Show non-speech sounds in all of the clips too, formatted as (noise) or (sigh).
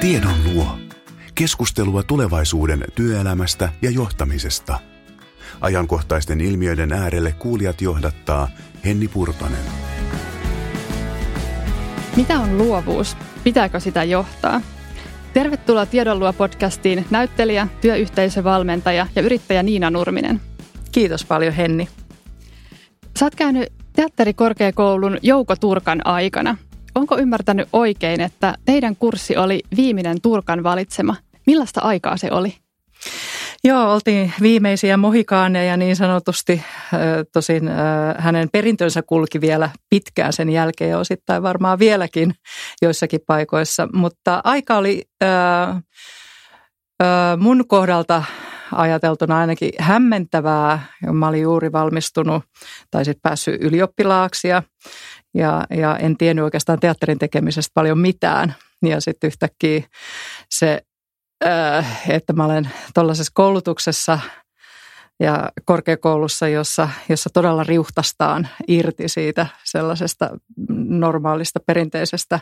Tiedon luo. Keskustelua tulevaisuuden työelämästä ja johtamisesta. Ajankohtaisten ilmiöiden äärelle kuulijat johdattaa Henni Purtonen. Mitä on luovuus? Pitääkö sitä johtaa? Tervetuloa Tiedonluo podcastiin näyttelijä, työyhteisövalmentaja ja yrittäjä Niina Nurminen. Kiitos paljon Henni. Sä oot käynyt teatterikorkeakoulun Jouko Turkan aikana. Onko ymmärtänyt oikein, että teidän kurssi oli viimeinen Turkan valitsema? Millaista aikaa se oli? Joo, oltiin viimeisiä mohikaaneja niin sanotusti. Tosin hänen perintönsä kulki vielä pitkään sen jälkeen osittain varmaan vieläkin joissakin paikoissa. Mutta aika oli mun kohdalta ajateltuna ainakin hämmentävää. Mä olin juuri valmistunut tai sitten päässyt ylioppilaaksi ja, ja, ja en tiennyt oikeastaan teatterin tekemisestä paljon mitään. Ja sitten yhtäkkiä se, äh, että mä olen tuollaisessa koulutuksessa ja korkeakoulussa, jossa, jossa todella riuhtastaan irti siitä sellaisesta normaalista perinteisestä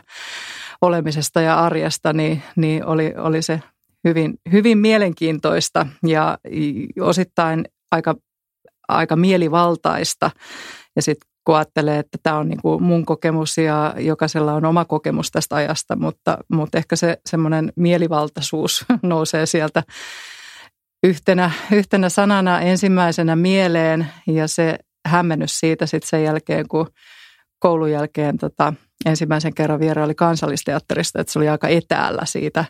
olemisesta ja arjesta, niin, niin oli, oli se hyvin, hyvin mielenkiintoista ja osittain aika, aika mielivaltaista. Ja sitten kun ajattelee, että tämä on niin kuin mun kokemus ja jokaisella on oma kokemus tästä ajasta, mutta, mutta ehkä se semmoinen mielivaltaisuus (laughs) nousee sieltä yhtenä, yhtenä sanana ensimmäisenä mieleen ja se hämmennys siitä sitten sen jälkeen, kun koulun jälkeen tota, ensimmäisen kerran vieraili kansallisteatterista, että se oli aika etäällä siitä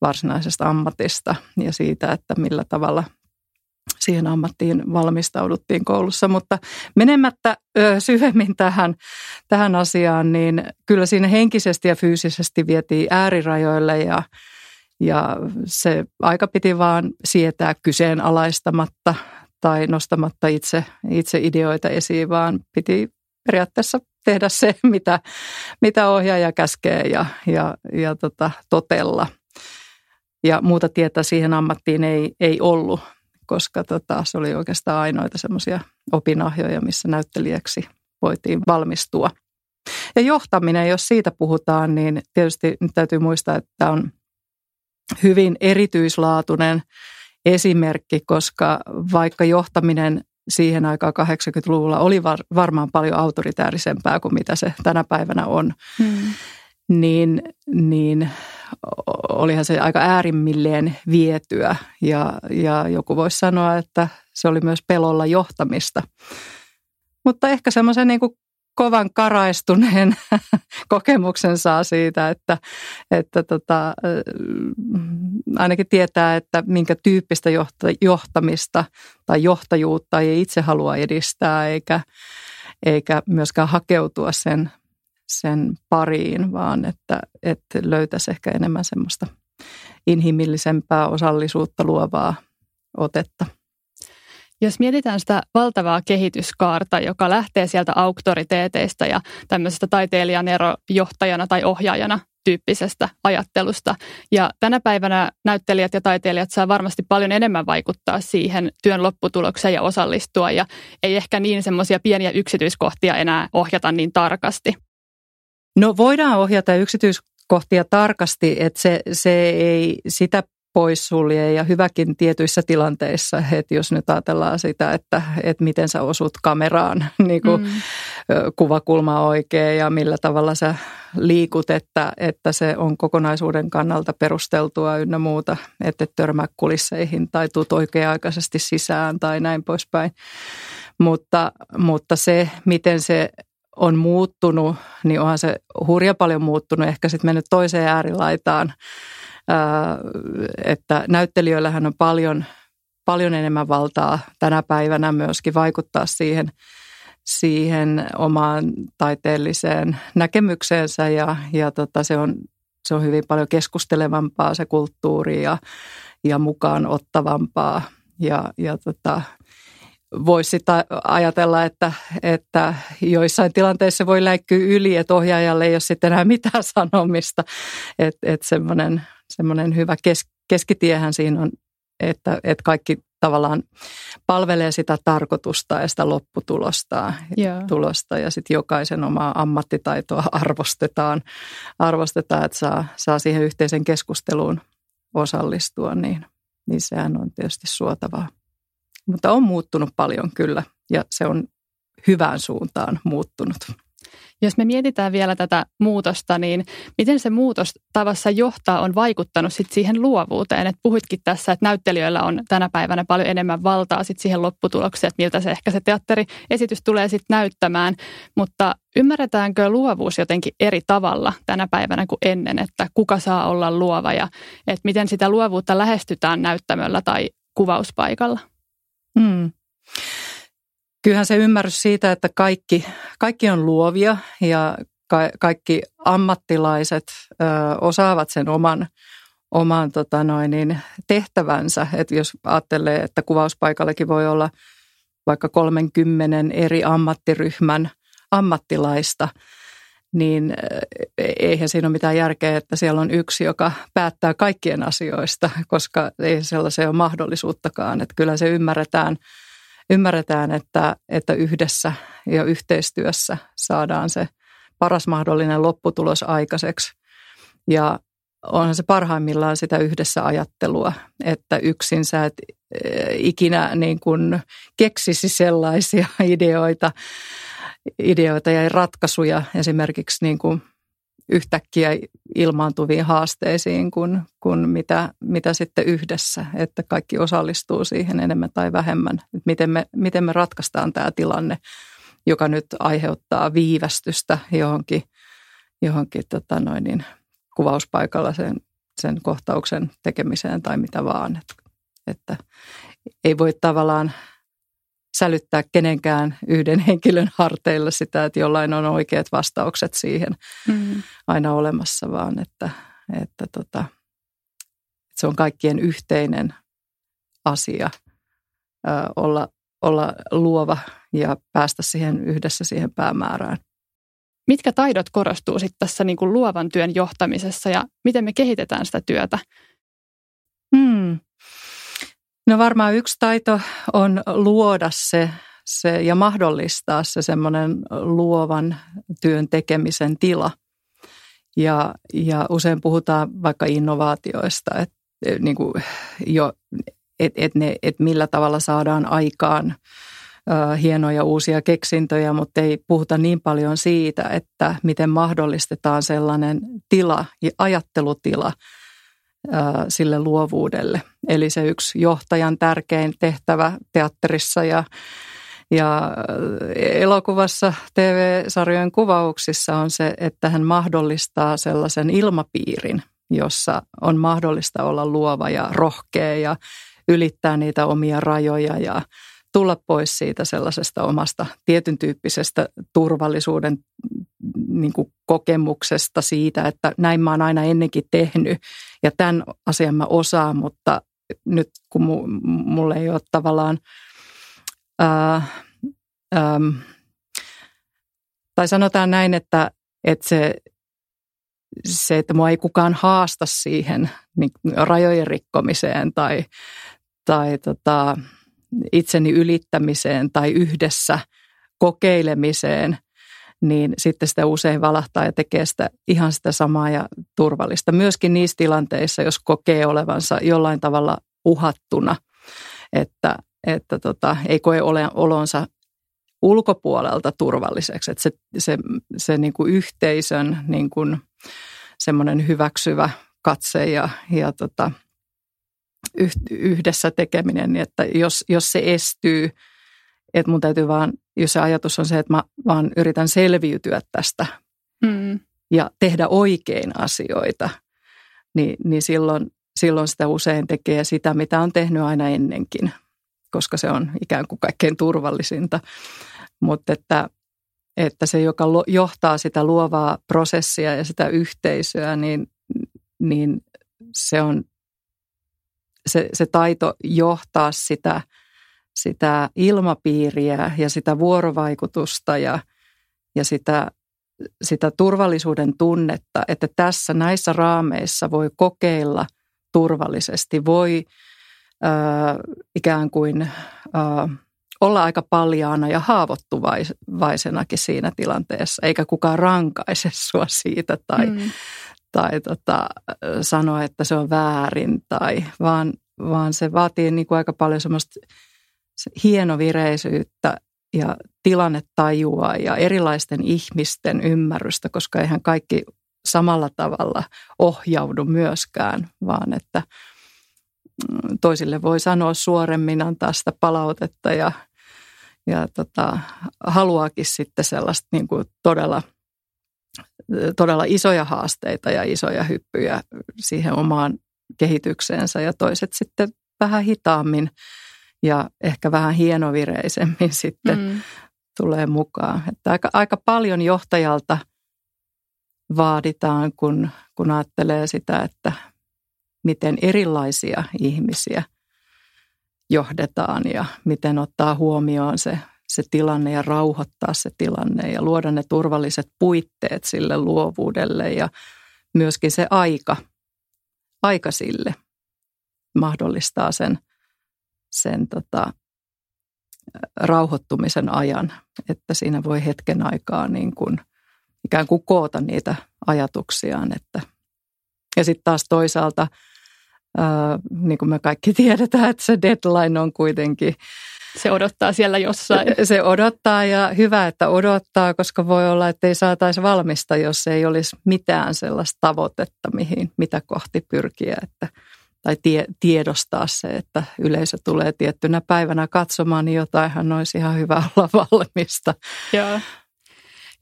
varsinaisesta ammatista ja siitä, että millä tavalla siihen ammattiin valmistauduttiin koulussa. Mutta menemättä syvemmin tähän, tähän asiaan, niin kyllä siinä henkisesti ja fyysisesti vietiin äärirajoille ja, ja se aika piti vaan sietää kyseenalaistamatta tai nostamatta itse, itse ideoita esiin, vaan piti periaatteessa tehdä se, mitä, mitä ohjaaja käskee ja, ja, ja tota, totella. Ja muuta tietä siihen ammattiin ei, ei ollut, koska tota, se oli oikeastaan ainoita semmoisia opinahjoja, missä näyttelijäksi voitiin valmistua. Ja johtaminen, jos siitä puhutaan, niin tietysti nyt täytyy muistaa, että on hyvin erityislaatuinen esimerkki, koska vaikka johtaminen siihen aikaan 80-luvulla oli var, varmaan paljon autoritäärisempää kuin mitä se tänä päivänä on. Hmm. Niin, niin olihan se aika äärimmilleen vietyä ja, ja joku voisi sanoa, että se oli myös pelolla johtamista. Mutta ehkä semmoisen niin kovan karaistuneen (laughs) kokemuksen saa siitä, että, että tota, ainakin tietää, että minkä tyyppistä johtamista tai johtajuutta ei itse halua edistää eikä, eikä myöskään hakeutua sen, sen pariin, vaan että, että löytäisi ehkä enemmän semmoista inhimillisempää osallisuutta luovaa otetta. Jos mietitään sitä valtavaa kehityskaarta, joka lähtee sieltä auktoriteeteista ja tämmöisestä taiteilijan erojohtajana tai ohjaajana tyyppisestä ajattelusta. Ja tänä päivänä näyttelijät ja taiteilijat saa varmasti paljon enemmän vaikuttaa siihen työn lopputulokseen ja osallistua. Ja ei ehkä niin semmoisia pieniä yksityiskohtia enää ohjata niin tarkasti. No voidaan ohjata yksityiskohtia tarkasti, että se, se ei sitä poissulje ja hyväkin tietyissä tilanteissa, että jos nyt ajatellaan sitä, että, että miten sä osut kameraan (laughs) niin kuin mm. kuvakulma oikein ja millä tavalla sä liikut, että, että se on kokonaisuuden kannalta perusteltua ynnä muuta, että et törmää kulisseihin tai tuut oikea-aikaisesti sisään tai näin poispäin. Mutta, mutta se, miten se on muuttunut, niin onhan se hurja paljon muuttunut, ehkä sitten mennyt toiseen äärilaitaan – että näyttelijöillähän on paljon, paljon enemmän valtaa tänä päivänä myöskin vaikuttaa siihen, siihen omaan taiteelliseen näkemykseensä ja, ja tota, se, on, se on hyvin paljon keskustelevampaa se kulttuuri ja, ja mukaan ottavampaa. Ja, ja tota, voisi sitä ajatella, että, että joissain tilanteissa voi läikkyä yli, että ohjaajalle ei ole sitten enää mitään (laughs) sanomista. Että et semmoinen semmoinen hyvä kes, keskitiehän siinä on että, että kaikki tavallaan palvelee sitä tarkoitusta ja sitä lopputulosta. Yeah. Tulosta, ja sitten jokaisen omaa ammattitaitoa arvostetaan, arvostetaan että saa, saa siihen yhteisen keskusteluun osallistua, niin, niin sehän on tietysti suotavaa. Mutta on muuttunut paljon kyllä ja se on hyvään suuntaan muuttunut. Jos me mietitään vielä tätä muutosta, niin miten se muutos tavassa johtaa on vaikuttanut sit siihen luovuuteen? Et puhuitkin tässä, että näyttelijöillä on tänä päivänä paljon enemmän valtaa sit siihen lopputulokseen, että miltä se ehkä se teatteriesitys tulee sitten näyttämään. Mutta ymmärretäänkö luovuus jotenkin eri tavalla tänä päivänä kuin ennen, että kuka saa olla luova ja että miten sitä luovuutta lähestytään näyttämöllä tai kuvauspaikalla? Hmm. Kyllähän se ymmärrys siitä, että kaikki, kaikki on luovia ja ka- kaikki ammattilaiset ö, osaavat sen oman, oman tota noin, niin tehtävänsä. Et jos ajattelee, että kuvauspaikallakin voi olla vaikka 30 eri ammattiryhmän ammattilaista, niin eihän siinä ole mitään järkeä, että siellä on yksi, joka päättää kaikkien asioista, koska ei sellaisia ole mahdollisuuttakaan. Että kyllä se ymmärretään – ymmärretään, että, että yhdessä ja yhteistyössä saadaan se paras mahdollinen lopputulos aikaiseksi. Ja onhan se parhaimmillaan sitä yhdessä ajattelua, että yksin sä et eh, ikinä niin kuin keksisi sellaisia (laughs) ideoita, ideoita ja ratkaisuja esimerkiksi niin kuin yhtäkkiä ilmaantuviin haasteisiin kuin, kuin mitä, mitä sitten yhdessä, että kaikki osallistuu siihen enemmän tai vähemmän. Että miten, me, miten me ratkaistaan tämä tilanne, joka nyt aiheuttaa viivästystä johonkin, johonkin tota noin niin, kuvauspaikalla sen, sen kohtauksen tekemiseen tai mitä vaan. Että, että ei voi tavallaan sälyttää kenenkään yhden (laughs) henkilön harteilla sitä, että jollain on oikeat vastaukset siihen mm. aina olemassa, vaan että, että, tota, että se on kaikkien yhteinen asia ö, olla, olla luova ja päästä siihen yhdessä siihen päämäärään. Mitkä taidot korostuu sitten tässä niin kuin luovan työn johtamisessa ja miten me kehitetään sitä työtä? Hmm. No varmaan yksi taito on luoda se, se ja mahdollistaa se semmoinen luovan työn tekemisen tila. Ja, ja usein puhutaan vaikka innovaatioista, että niin kuin jo, et, et ne, et millä tavalla saadaan aikaan ö, hienoja uusia keksintöjä, mutta ei puhuta niin paljon siitä, että miten mahdollistetaan sellainen tila, ajattelutila – sille luovuudelle. Eli se yksi johtajan tärkein tehtävä teatterissa ja, ja elokuvassa, TV-sarjojen kuvauksissa on se, että hän mahdollistaa sellaisen ilmapiirin, jossa on mahdollista olla luova ja rohkea ja ylittää niitä omia rajoja ja tulla pois siitä sellaisesta omasta tietyn tyyppisestä turvallisuuden niin kuin kokemuksesta siitä, että näin mä oon aina ennenkin tehnyt ja tämän asian mä osaan, mutta nyt kun mulle ei ole tavallaan, ää, ää, tai sanotaan näin, että, että se, se, että mua ei kukaan haasta siihen niin rajojen rikkomiseen tai, tai tota, itseni ylittämiseen tai yhdessä kokeilemiseen, niin sitten sitä usein valahtaa ja tekee sitä ihan sitä samaa ja turvallista. Myöskin niissä tilanteissa, jos kokee olevansa jollain tavalla uhattuna, että, että tota, ei koe ole olonsa ulkopuolelta turvalliseksi. Että se, se, se niin kuin yhteisön niin kuin hyväksyvä katse ja, ja tota, yhdessä tekeminen, niin että jos, jos se estyy, että mun täytyy vaan, jos se ajatus on se, että mä vaan yritän selviytyä tästä mm. ja tehdä oikein asioita, niin, niin silloin, silloin sitä usein tekee sitä, mitä on tehnyt aina ennenkin, koska se on ikään kuin kaikkein turvallisinta. Mutta että, että se, joka johtaa sitä luovaa prosessia ja sitä yhteisöä, niin, niin se on se, se taito johtaa sitä, sitä ilmapiiriä ja sitä vuorovaikutusta ja, ja sitä, sitä turvallisuuden tunnetta, että tässä näissä raameissa voi kokeilla turvallisesti, voi ikään kuin ö, olla aika paljaana ja haavoittuvaisenakin siinä tilanteessa, eikä kukaan rankaise sua siitä tai, mm. Tai tota, sanoa, että se on väärin, tai, vaan, vaan se vaatii niin kuin aika paljon semmoista hienovireisyyttä ja tilannetajua ja erilaisten ihmisten ymmärrystä, koska eihän kaikki samalla tavalla ohjaudu myöskään, vaan että mm, toisille voi sanoa suoremmin, antaa sitä palautetta ja, ja tota, haluaakin sitten sellaista niin kuin todella, todella isoja haasteita ja isoja hyppyjä siihen omaan kehitykseensä ja toiset sitten vähän hitaammin ja ehkä vähän hienovireisemmin (laughs) sitten mm. tulee mukaan. Että aika, aika paljon johtajalta vaaditaan, kun, kun ajattelee sitä, että miten erilaisia ihmisiä johdetaan ja miten ottaa huomioon se, se tilanne ja rauhoittaa se tilanne ja luoda ne turvalliset puitteet sille luovuudelle ja myöskin se aika, aika sille mahdollistaa sen – sen tota, rauhoittumisen ajan, että siinä voi hetken aikaa niin kuin, ikään kuin koota niitä ajatuksiaan. Että. Ja sitten taas toisaalta, ää, niin kuin me kaikki (laughs) tiedetään, että se deadline on kuitenkin se odottaa siellä jossain. Se odottaa ja hyvä, että odottaa, koska voi olla, että ei saataisi valmista, jos ei olisi mitään sellaista tavoitetta, mihin, mitä kohti pyrkiä. Että tai tie, tiedostaa se, että yleisö tulee tiettynä päivänä katsomaan, niin jotainhan olisi ihan hyvä olla valmista. Joo.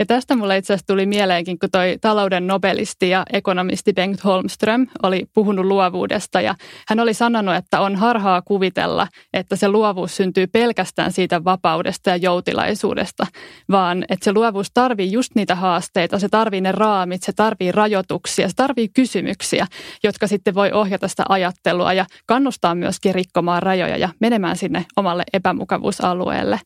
Ja tästä mulle itse asiassa tuli mieleenkin, kun toi talouden nobelisti ja ekonomisti Bengt Holmström oli puhunut luovuudesta ja hän oli sanonut, että on harhaa kuvitella, että se luovuus syntyy pelkästään siitä vapaudesta ja joutilaisuudesta, vaan että se luovuus tarvii just niitä haasteita, se tarvii ne raamit, se tarvii rajoituksia, se tarvii kysymyksiä, jotka sitten voi ohjata sitä ajattelua ja kannustaa myöskin rikkomaan rajoja ja menemään sinne omalle epämukavuusalueelle.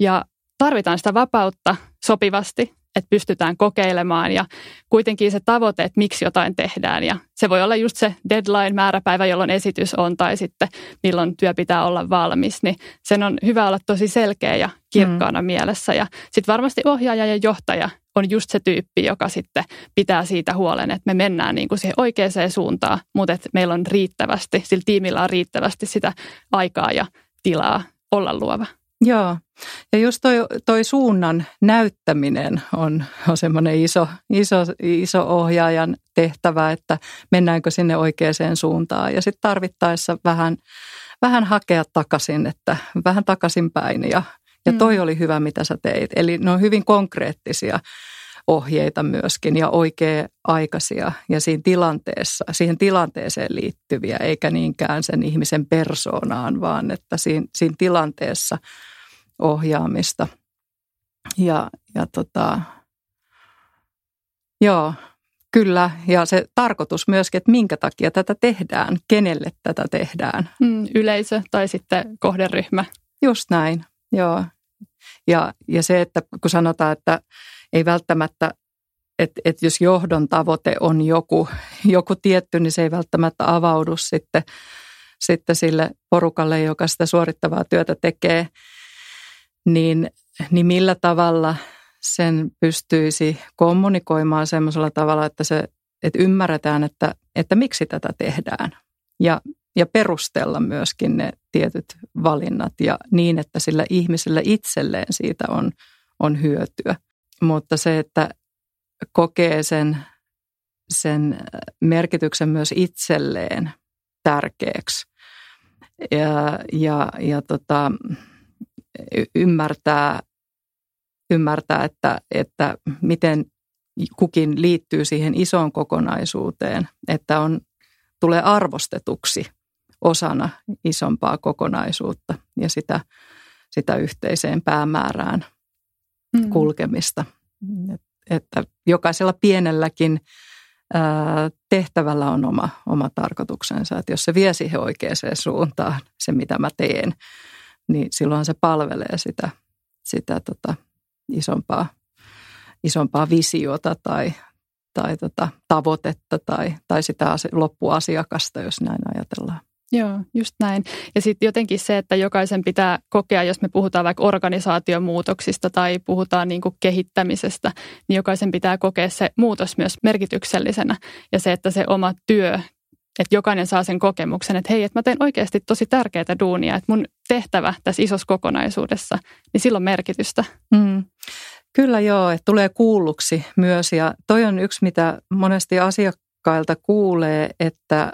Ja tarvitaan sitä vapautta sopivasti, että pystytään kokeilemaan ja kuitenkin se tavoite, että miksi jotain tehdään. Ja se voi olla just se deadline-määräpäivä, jolloin esitys on tai sitten milloin työ pitää olla valmis. Niin sen on hyvä olla tosi selkeä ja kirkkaana mm. mielessä. Ja sitten varmasti ohjaaja ja johtaja on just se tyyppi, joka sitten pitää siitä huolen, että me mennään niin kuin siihen oikeaan suuntaan, mutta että meillä on riittävästi, sillä tiimillä on riittävästi sitä aikaa ja tilaa olla luova. Joo, ja just toi, toi suunnan näyttäminen on, on semmoinen iso, iso, iso ohjaajan tehtävä, että mennäänkö sinne oikeaan suuntaan. Ja sitten tarvittaessa vähän, vähän hakea takaisin, että vähän takaisinpäin. Ja, ja toi mm. oli hyvä, mitä sä teit. Eli ne on hyvin konkreettisia ohjeita myöskin ja oikea-aikaisia ja siinä tilanteessa, siihen tilanteeseen liittyviä, eikä niinkään sen ihmisen persoonaan, vaan että siinä, siinä tilanteessa – ohjaamista. Ja, ja tota, joo, kyllä. Ja se tarkoitus myöskin, että minkä takia tätä tehdään, kenelle tätä tehdään. Mm, yleisö tai sitten kohderyhmä. Just näin, joo. Ja, ja se, että kun sanotaan, että ei välttämättä, että, että jos johdon tavoite on joku, joku tietty, niin se ei välttämättä avaudu sitten, sitten sille porukalle, joka sitä suorittavaa työtä tekee – niin, niin millä tavalla sen pystyisi kommunikoimaan semmoisella tavalla, että, se, että ymmärretään, että, että miksi tätä tehdään. Ja, ja perustella myöskin ne tietyt valinnat ja niin, että sillä ihmisellä itselleen siitä on, on hyötyä. Mutta se, että kokee sen, sen merkityksen myös itselleen tärkeäksi ja, ja, ja tota, ymmärtää, ymmärtää että, että miten kukin liittyy siihen isoon kokonaisuuteen, että on, tulee arvostetuksi osana isompaa kokonaisuutta ja sitä, sitä yhteiseen päämäärään mm. kulkemista. Että jokaisella pienelläkin tehtävällä on oma, oma tarkoituksensa, että jos se vie siihen oikeaan suuntaan, se mitä mä teen, niin silloin se palvelee sitä, sitä tota isompaa, isompaa visiota tai, tai tota tavoitetta tai, tai sitä loppuasiakasta, jos näin ajatellaan. Joo, just näin. Ja sitten jotenkin se, että jokaisen pitää kokea, jos me puhutaan vaikka organisaatiomuutoksista tai puhutaan niin kuin kehittämisestä, niin jokaisen pitää kokea se muutos myös merkityksellisenä. Ja se, että se oma työ, että jokainen saa sen kokemuksen, että hei, että mä teen oikeasti tosi tärkeää duunia, että mun tehtävä tässä isossa kokonaisuudessa, niin silloin merkitystä. Mm. Kyllä joo, että tulee kuulluksi myös ja toi on yksi, mitä monesti asiakkailta kuulee, että,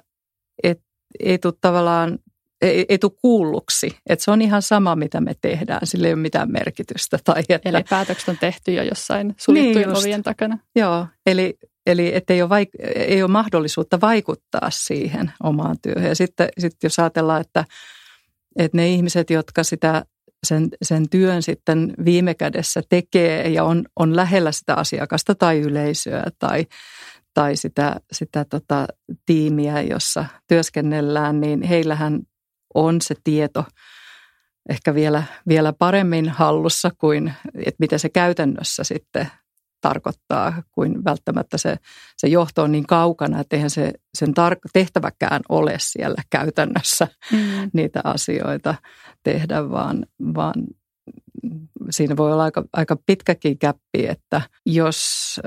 että ei tule tavallaan ei, ei tule kuulluksi. Että se on ihan sama, mitä me tehdään. Sillä ei ole mitään merkitystä. (laughs) Tai että, eli päätökset on tehty jo jossain suljettujen niin ovien takana. Joo, eli, eli että ei, ole vaik- ei ole mahdollisuutta vaikuttaa siihen omaan työhön. Ja sitten, sitten jos ajatellaan, että, että ne ihmiset, jotka sitä sen, sen työn sitten viime kädessä tekee ja on, on lähellä sitä asiakasta tai yleisöä tai, tai sitä, sitä tota, tiimiä, jossa työskennellään, niin heillähän on se tieto ehkä vielä, vielä paremmin hallussa kuin, että mitä se käytännössä sitten tarkoittaa, kuin välttämättä se, se johto on niin kaukana, että eihän se, sen tar- tehtäväkään ole siellä käytännössä mm. niitä asioita tehdä, vaan, vaan siinä voi olla aika, aika pitkäkin käppi, että jos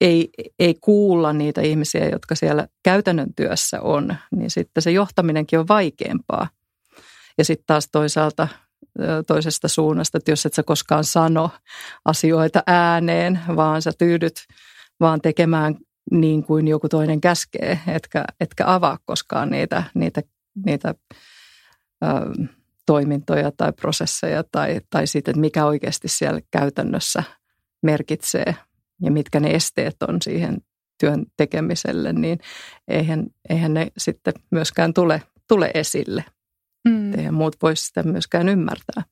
ei, ei kuulla niitä ihmisiä, jotka siellä käytännön työssä on, niin sitten se johtaminenkin on vaikeampaa. Ja sitten taas toisaalta toisesta suunnasta, että jos et sä koskaan sano asioita ääneen, vaan sä tyydyt vaan tekemään niin kuin joku toinen käskee, etkä, etkä avaa koskaan niitä, niitä, niitä ö, toimintoja tai prosesseja tai, tai siitä, että mikä oikeasti siellä käytännössä merkitsee ja mitkä ne esteet on siihen työn tekemiselle, niin eihän, eihän ne sitten myöskään tule, tule esille. Eihän muut voisi sitä myöskään ymmärtää.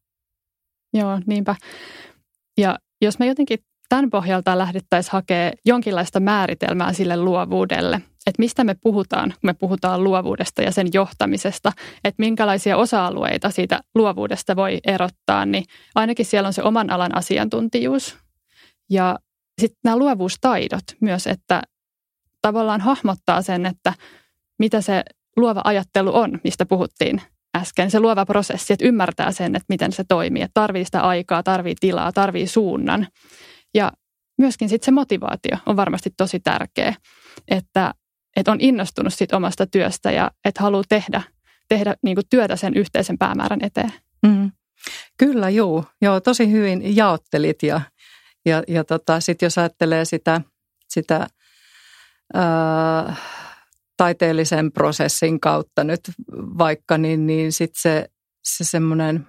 Joo, niinpä. Ja jos me jotenkin tämän pohjalta lähdettäisiin hakemaan jonkinlaista määritelmää sille luovuudelle, että mistä me puhutaan, kun me puhutaan luovuudesta ja sen johtamisesta, että minkälaisia osa-alueita siitä luovuudesta voi erottaa, niin ainakin siellä on se oman alan asiantuntijuus. Ja sitten nämä luovuustaidot myös, että tavallaan hahmottaa sen, että mitä se luova ajattelu on, mistä puhuttiin äsken, se luova prosessi, että ymmärtää sen, että miten se toimii, että tarvii sitä aikaa, tarvii tilaa, tarvii suunnan. Ja myöskin sitten se motivaatio on varmasti tosi tärkeä, että, että on innostunut siitä omasta työstä ja että haluaa tehdä, tehdä niin työtä sen yhteisen päämäärän eteen. Mm. Kyllä, joo. Joo, tosi hyvin jaottelit ja, ja, ja tota, sitten jos ajattelee sitä, sitä ää, taiteellisen prosessin kautta nyt vaikka, niin, niin sitten se, se semmoinen,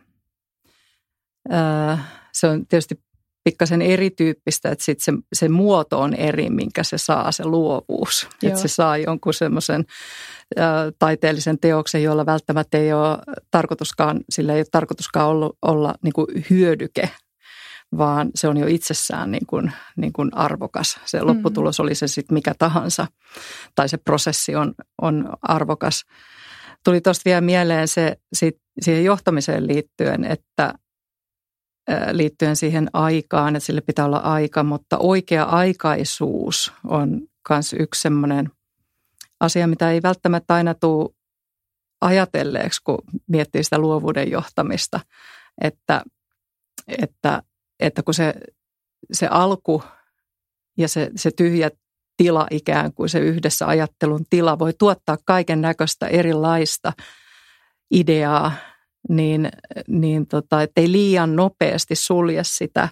se on tietysti pikkasen erityyppistä, että sit se, se muoto on eri, minkä se saa, se luovuus. Että se saa jonkun semmoisen taiteellisen teoksen, jolla välttämättä ei ole tarkoituskaan, sillä ei ole tarkoituskaan ollut, olla niin kuin hyödyke vaan se on jo itsessään niin kuin, niin kuin arvokas. Se mm. lopputulos oli se sitten mikä tahansa, tai se prosessi on, on arvokas. Tuli tuosta vielä mieleen se sit, siihen johtamiseen liittyen, että liittyen siihen aikaan, että sille pitää olla aika, mutta oikea-aikaisuus on myös yksi sellainen asia, mitä ei välttämättä aina tule ajatelleeksi, kun miettii sitä luovuuden johtamista, että, että että kun se, se alku ja se, se tyhjä tila ikään kuin se yhdessä ajattelun tila voi tuottaa kaiken näköistä erilaista ideaa, niin, niin tota, ettei liian nopeasti sulje sitä,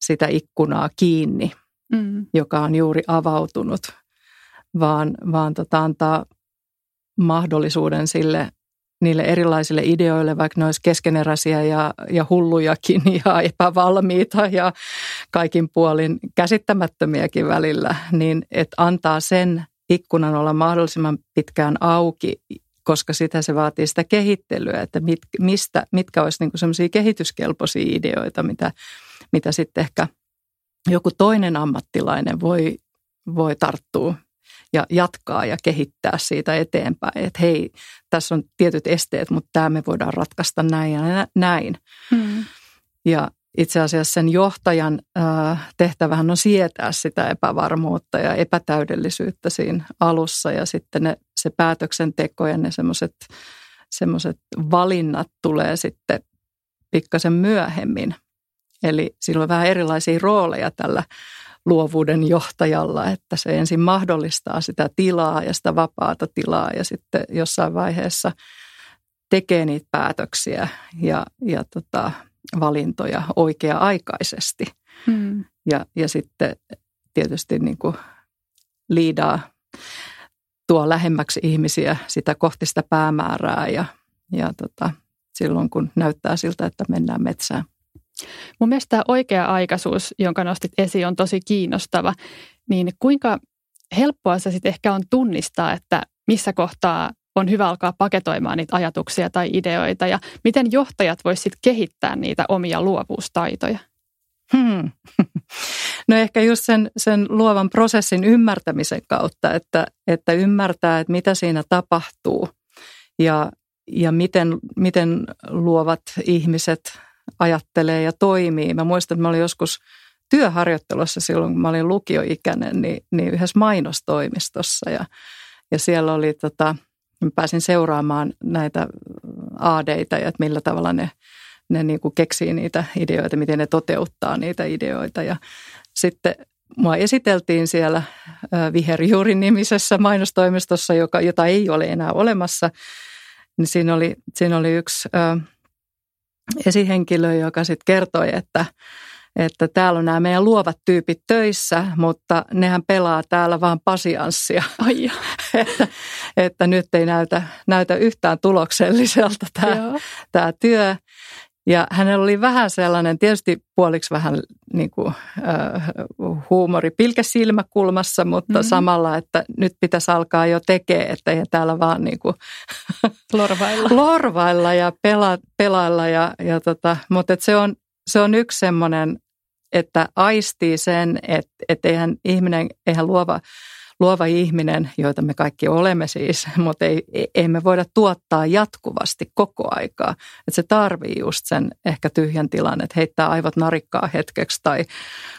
sitä ikkunaa kiinni, mm. joka on juuri avautunut, vaan, vaan tota, antaa mahdollisuuden sille niille erilaisille ideoille, vaikka ne olisi keskeneräisiä ja, ja hullujakin (laughs) ja epävalmiita ja kaikin puolin käsittämättömiäkin välillä, niin että antaa sen ikkunan olla mahdollisimman pitkään auki, koska sitä se vaatii sitä kehittelyä, että mit, mistä, mitkä olisi niin semmoisia kehityskelpoisia ideoita, mitä, mitä sitten ehkä joku toinen ammattilainen voi, voi tarttua ja jatkaa ja kehittää siitä eteenpäin. Että hei, tässä on tietyt esteet, mutta tämä me voidaan ratkaista näin ja näin. Mm. Ja itse asiassa sen johtajan tehtävähän on sietää sitä epävarmuutta ja epätäydellisyyttä siinä alussa ja sitten ne, se päätöksenteko ja ne semmoiset semmoiset valinnat tulee sitten pikkasen myöhemmin. Eli sillä on vähän erilaisia rooleja tällä luovuuden johtajalla, että se ensin mahdollistaa sitä tilaa ja sitä vapaata tilaa ja sitten jossain vaiheessa tekee niitä päätöksiä ja, ja tota, valintoja oikea-aikaisesti. Hmm. Ja, ja sitten tietysti niin kuin liidaa, tuo lähemmäksi ihmisiä sitä kohti sitä päämäärää ja, ja tota, silloin kun näyttää siltä, että mennään metsään. Mun mielestä tämä oikea-aikaisuus, jonka nostit esiin, on tosi kiinnostava. Niin kuinka helppoa se sitten ehkä on tunnistaa, että missä kohtaa on hyvä alkaa paketoimaan niitä ajatuksia tai ideoita ja miten johtajat voisivat kehittää niitä omia luovuustaitoja? Hmm. (laughs) No ehkä just sen, sen luovan prosessin ymmärtämisen kautta, että, että ymmärtää, että mitä siinä tapahtuu ja, ja miten, miten luovat ihmiset ajattelee ja toimii. Mä muistan, että mä olin joskus työharjoittelussa silloin, kun mä olin lukioikäinen, niin, niin yhdessä mainostoimistossa. Ja, ja siellä oli tota, mä pääsin seuraamaan näitä aadeita ja että millä tavalla ne, ne niin kuin keksii niitä ideoita, miten ne toteuttaa niitä ideoita. Ja sitten mua esiteltiin siellä Viherjuurin nimisessä mainostoimistossa, joka, jota ei ole enää olemassa, niin siinä oli, siinä oli yksi esihenkilö, joka sitten kertoi, että, että täällä on nämä meidän luovat tyypit töissä, mutta nehän pelaa täällä vaan pasianssia. Ai (laughs) että, että nyt ei näytä, näytä yhtään tulokselliselta tämä, tämä työ. Ja hänellä oli vähän sellainen, tietysti puoliksi vähän niin kuin, äh, huumori pilkesilmäkulmassa, mutta mm-hmm. samalla, että nyt pitäisi alkaa jo tekemään, että ei täällä vaan niin kuin (laughs) lorvailla. lorvailla ja pela, pelailla. Ja, ja tota, mutta että se, on, se on yksi semmoinen, että aistii sen, että, että eihän ihminen, eihän luova luova ihminen, joita me kaikki olemme siis, (laughs) mutta ei, ei me voida tuottaa jatkuvasti koko aikaa. Että se tarvii just sen ehkä tyhjän tilan, että heittää aivot narikkaa hetkeksi tai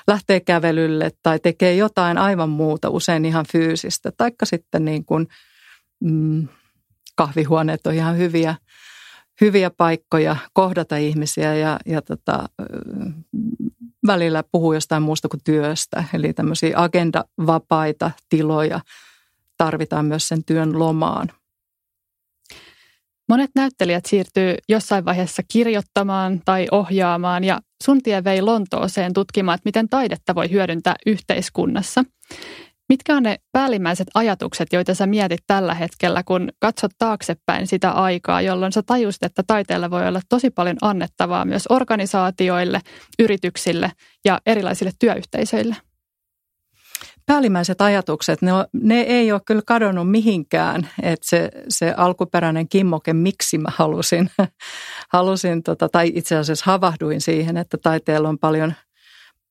lähtee kävelylle tai tekee jotain aivan muuta, usein ihan fyysistä. Taikka sitten niin kuin, mm, kahvihuoneet on ihan hyviä, hyviä paikkoja kohdata ihmisiä ja, ja tota, välillä puhuu jostain muusta kuin työstä. Eli tämmöisiä agendavapaita tiloja tarvitaan myös sen työn lomaan. Monet näyttelijät siirtyy jossain vaiheessa kirjoittamaan tai ohjaamaan ja sun tie vei Lontooseen tutkimaan, että miten taidetta voi hyödyntää yhteiskunnassa. Mitkä on ne päällimmäiset ajatukset, joita sä mietit tällä hetkellä, kun katsot taaksepäin sitä aikaa, jolloin sä tajusit, että taiteella voi olla tosi paljon annettavaa myös organisaatioille, yrityksille ja erilaisille työyhteisöille? Päällimmäiset ajatukset, ne, on, ne ei ole kyllä kadonnut mihinkään. Että se, se alkuperäinen kimmoke, miksi mä halusin, (laughs) halusin tota, tai itse asiassa havahduin siihen, että taiteella on paljon –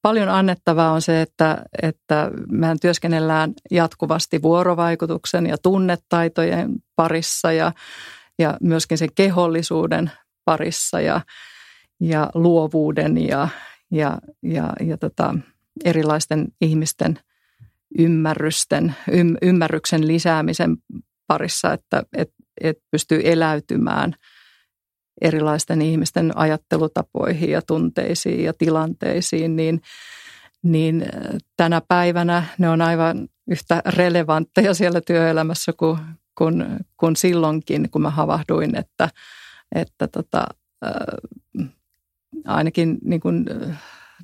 paljon annettavaa on se, että, että mehän työskennellään jatkuvasti vuorovaikutuksen ja tunnetaitojen parissa ja, ja myöskin sen kehollisuuden parissa ja, ja luovuuden ja, ja, ja, ja tota, erilaisten ihmisten ymmärrysten, ym, ymmärryksen lisäämisen parissa, että et, et pystyy eläytymään – erilaisten ihmisten ajattelutapoihin ja tunteisiin ja tilanteisiin, niin, niin äh, tänä päivänä ne on aivan yhtä relevantteja siellä työelämässä kuin, kuin, kuin silloinkin, kun mä havahduin, että, että tota, äh, ainakin niin kuin,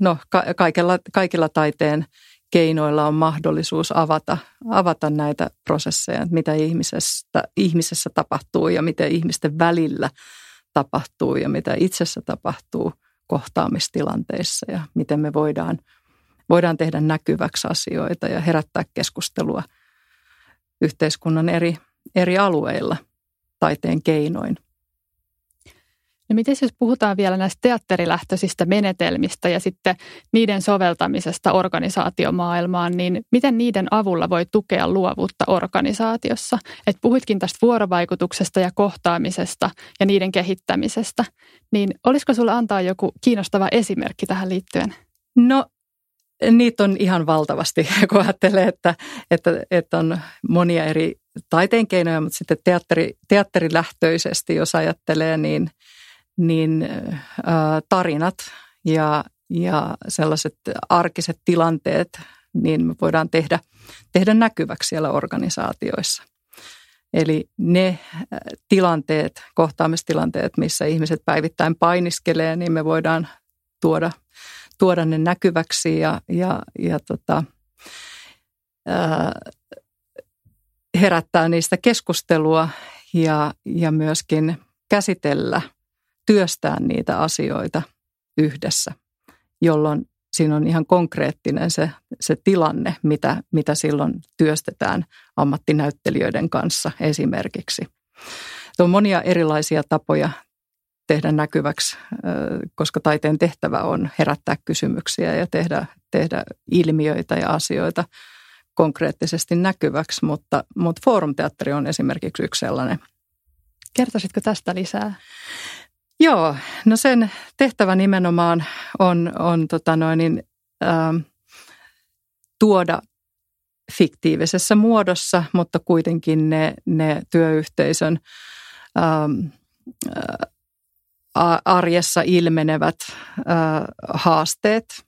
no, kaikilla, kaikilla taiteen keinoilla on mahdollisuus avata, avata näitä prosesseja, mitä ihmisessä, ihmisessä tapahtuu ja miten ihmisten välillä – tapahtuu ja mitä itsessä tapahtuu kohtaamistilanteissa ja miten me voidaan, voidaan tehdä näkyväksi asioita ja herättää keskustelua yhteiskunnan eri, eri alueilla taiteen keinoin. No miten jos puhutaan vielä näistä teatterilähtöisistä menetelmistä ja sitten niiden soveltamisesta organisaatiomaailmaan, niin miten niiden avulla voi tukea luovuutta organisaatiossa? Et puhuitkin tästä vuorovaikutuksesta ja kohtaamisesta ja niiden kehittämisestä, niin olisiko sinulla antaa joku kiinnostava esimerkki tähän liittyen? No niitä on ihan valtavasti, (laughs) kun ajattelee, että, että, että on monia eri, taiteen keinoja, mutta sitten teatteri, teatterilähtöisesti, jos ajattelee, niin, niin tarinat ja, ja sellaiset arkiset tilanteet, niin me voidaan tehdä, tehdä näkyväksi siellä organisaatioissa. Eli ne tilanteet, kohtaamistilanteet, missä ihmiset päivittäin painiskelee, niin me voidaan tuoda, tuoda ne näkyväksi ja, ja, ja tota, ää, herättää niistä keskustelua ja, ja myöskin käsitellä, työstää niitä asioita yhdessä, jolloin siinä on ihan konkreettinen se, se tilanne, mitä, mitä silloin työstetään ammattinäyttelijöiden kanssa esimerkiksi. On monia erilaisia tapoja tehdä näkyväksi, koska taiteen tehtävä on herättää kysymyksiä ja tehdä, tehdä ilmiöitä ja asioita konkreettisesti näkyväksi, mutta, mutta foorumteatteri on esimerkiksi yksi sellainen. Kertoisitko tästä lisää? Joo, no sen tehtävä nimenomaan on, on tota noin, niin, ähm, tuoda fiktiivisessä muodossa, mutta kuitenkin ne, ne työyhteisön ähm, äh, arjessa ilmenevät äh, haasteet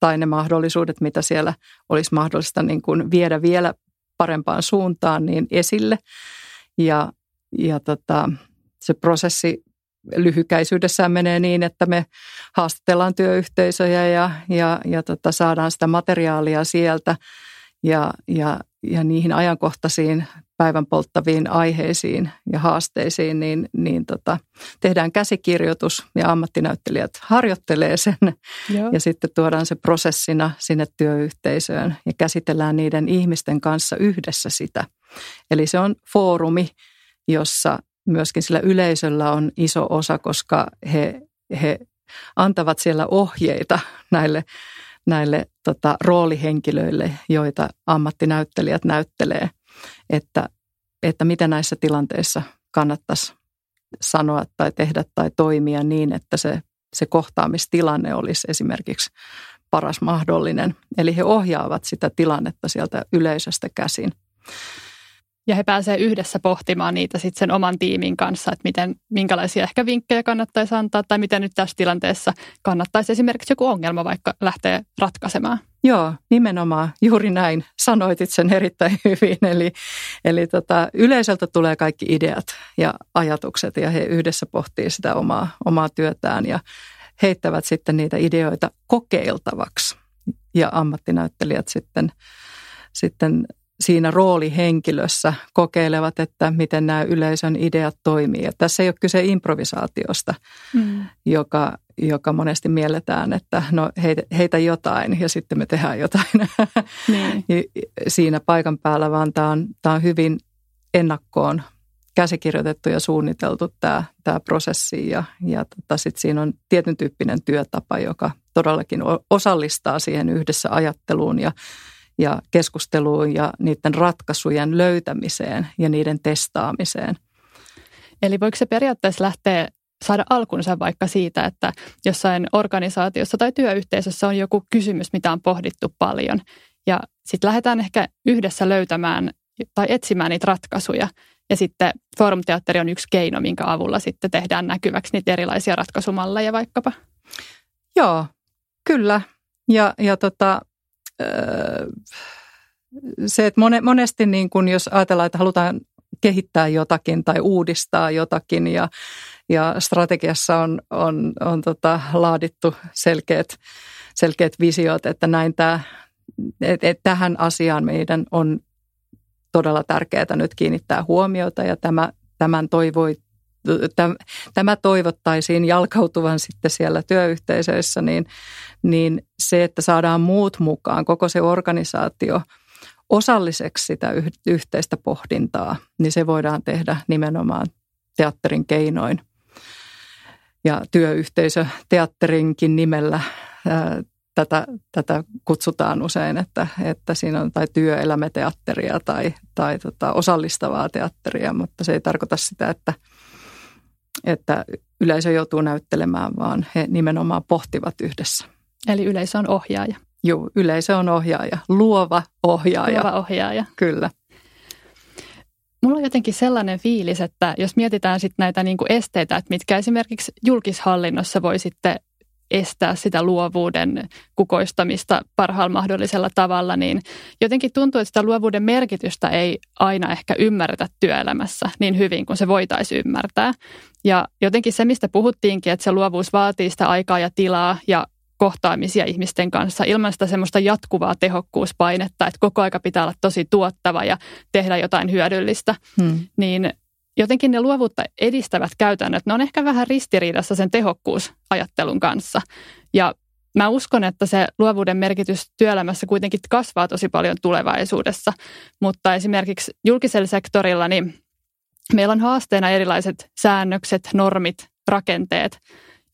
tai ne mahdollisuudet, mitä siellä olisi mahdollista niin kuin viedä vielä parempaan suuntaan niin esille. Ja, ja tota, se prosessi lyhykäisyydessään menee niin, että me haastatellaan työyhteisöjä ja, ja, ja tota, saadaan sitä materiaalia sieltä ja, ja, ja niihin ajankohtaisiin päivän polttaviin aiheisiin ja haasteisiin, niin, niin tota, tehdään käsikirjoitus ja ammattinäyttelijät harjoittelee sen Joo. ja sitten tuodaan se prosessina sinne työyhteisöön ja käsitellään niiden ihmisten kanssa yhdessä sitä. Eli se on foorumi, jossa myöskin sillä yleisöllä on iso osa, koska he, he antavat siellä ohjeita (laughs) näille, näille tota, roolihenkilöille, joita ammattinäyttelijät näyttelee, että, että mitä näissä tilanteissa kannattaisi sanoa tai tehdä tai toimia niin, että se, se kohtaamistilanne olisi esimerkiksi paras mahdollinen. Eli he ohjaavat sitä tilannetta sieltä yleisöstä käsin ja he pääsevät yhdessä pohtimaan niitä sitten sen oman tiimin kanssa, että miten, minkälaisia ehkä vinkkejä kannattaisi antaa tai miten nyt tässä tilanteessa kannattaisi esimerkiksi joku ongelma vaikka lähteä ratkaisemaan. Joo, nimenomaan juuri näin. Sanoitit sen erittäin (laughs) hyvin. Eli, eli tota, yleisöltä tulee kaikki ideat ja ajatukset ja he yhdessä pohtii sitä omaa, omaa työtään ja heittävät sitten niitä ideoita kokeiltavaksi. Ja ammattinäyttelijät sitten, sitten siinä roolihenkilössä kokeilevat, että miten nämä yleisön ideat toimii. Ja tässä ei ole kyse improvisaatiosta, mm. joka, joka monesti mielletään, että no heitä, heitä jotain ja sitten me tehdään jotain (laughs) niin. siinä paikan päällä, vaan tämä on, tämä on hyvin ennakkoon käsikirjoitettu ja suunniteltu tämä, tämä prosessi ja, ja tota, sitten siinä on tietyn tyyppinen työtapa, joka todellakin osallistaa siihen yhdessä ajatteluun ja ja keskusteluun ja niiden ratkaisujen löytämiseen ja niiden testaamiseen. Eli voiko se periaatteessa lähteä saada alkunsa vaikka siitä, että jossain organisaatiossa tai työyhteisössä on joku kysymys, mitä on pohdittu paljon. Ja sitten lähdetään ehkä yhdessä löytämään tai etsimään niitä ratkaisuja. Ja sitten foorumteatteri on yksi keino, minkä avulla sitten tehdään näkyväksi niitä erilaisia ratkaisumalleja vaikkapa. Joo, kyllä. Ja, ja tota, se, että monesti niin kun jos ajatellaan, että halutaan kehittää jotakin tai uudistaa jotakin ja, ja strategiassa on, on, on tota, laadittu selkeät, selkeät visiot, että näin tämä, et, et tähän asiaan meidän on todella tärkeää nyt kiinnittää huomiota ja tämä, tämän toivoi, tämä toivottaisiin jalkautuvan sitten siellä työyhteisöissä, niin, niin se, että saadaan muut mukaan, koko se organisaatio osalliseksi sitä yhteistä pohdintaa, niin se voidaan tehdä nimenomaan teatterin keinoin. Ja työyhteisö teatterinkin nimellä ää, tätä, tätä kutsutaan usein, että, että siinä on tai työelämäteatteria tai, tai tota, osallistavaa teatteria, mutta se ei tarkoita sitä, että – että yleisö joutuu näyttelemään, vaan he nimenomaan pohtivat yhdessä. Eli yleisö on ohjaaja. Joo, yleisö on ohjaaja, luova ohjaaja. Luova ohjaaja. Kyllä. mulla on jotenkin sellainen fiilis, että jos mietitään sitten näitä niin kuin esteitä, että mitkä esimerkiksi julkishallinnossa voi sitten estää sitä luovuuden kukoistamista parhaalla mahdollisella tavalla, niin jotenkin tuntuu, että sitä luovuuden merkitystä ei aina ehkä ymmärretä työelämässä niin hyvin kuin se voitaisiin ymmärtää. Ja jotenkin se, mistä puhuttiinkin, että se luovuus vaatii sitä aikaa ja tilaa ja kohtaamisia ihmisten kanssa ilman sitä semmoista jatkuvaa tehokkuuspainetta, että koko aika pitää olla tosi tuottava ja tehdä jotain hyödyllistä, hmm. niin jotenkin ne luovuutta edistävät käytännöt, ne on ehkä vähän ristiriidassa sen tehokkuusajattelun kanssa. Ja mä uskon, että se luovuuden merkitys työelämässä kuitenkin kasvaa tosi paljon tulevaisuudessa, mutta esimerkiksi julkisella sektorilla niin meillä on haasteena erilaiset säännökset, normit, rakenteet,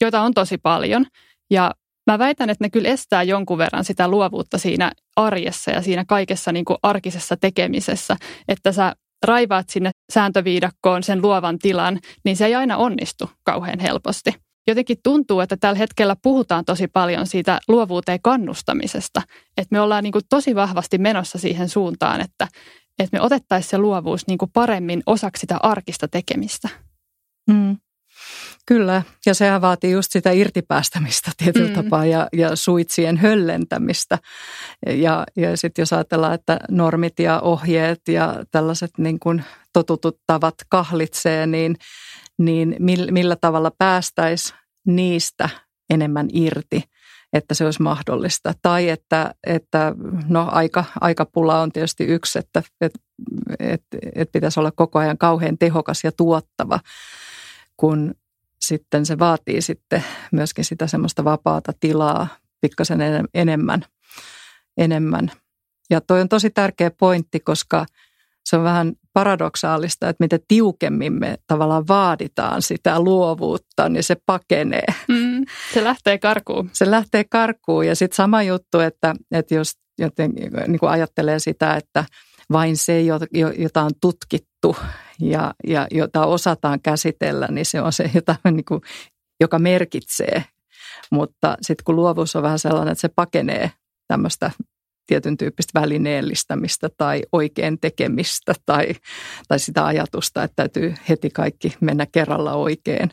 joita on tosi paljon. Ja mä väitän, että ne kyllä estää jonkun verran sitä luovuutta siinä arjessa ja siinä kaikessa niin kuin arkisessa tekemisessä, että sä raivaat sinne sääntöviidakkoon sen luovan tilan, niin se ei aina onnistu kauhean helposti. Jotenkin tuntuu, että tällä hetkellä puhutaan tosi paljon siitä luovuuteen kannustamisesta, että me ollaan niin kuin tosi vahvasti menossa siihen suuntaan, että, että me otettaisiin se luovuus niin kuin paremmin osaksi sitä arkista tekemistä. Mm. Kyllä, ja sehän vaatii just sitä irtipäästämistä tietyllä mm. tapaa ja, ja suitsien höllentämistä. Ja, ja sitten jos ajatellaan, että normit ja ohjeet ja tällaiset niin kuin totutut tavat kahlitsee, niin, niin millä tavalla päästäisiin niistä enemmän irti, että se olisi mahdollista. Tai että, että no aika, aikapula on tietysti yksi, että, että, että, että pitäisi olla koko ajan kauhean tehokas ja tuottava, kun sitten se vaatii sitten myöskin sitä semmoista vapaata tilaa pikkasen enemmän. enemmän. Ja toi on tosi tärkeä pointti, koska se on vähän paradoksaalista, että mitä tiukemmin me tavallaan vaaditaan sitä luovuutta, niin se pakenee. Mm, se lähtee karkuun. Se lähtee karkuun ja sitten sama juttu, että, että jos joten, niin kuin ajattelee sitä, että vain se, jota on tutkittu ja, ja jota osataan käsitellä, niin se on se, jota, niin kuin, joka merkitsee. Mutta sitten kun luovuus on vähän sellainen, että se pakenee tämmöistä tietyn tyyppistä välineellistämistä tai oikein tekemistä tai, tai sitä ajatusta, että täytyy heti kaikki mennä kerralla oikein,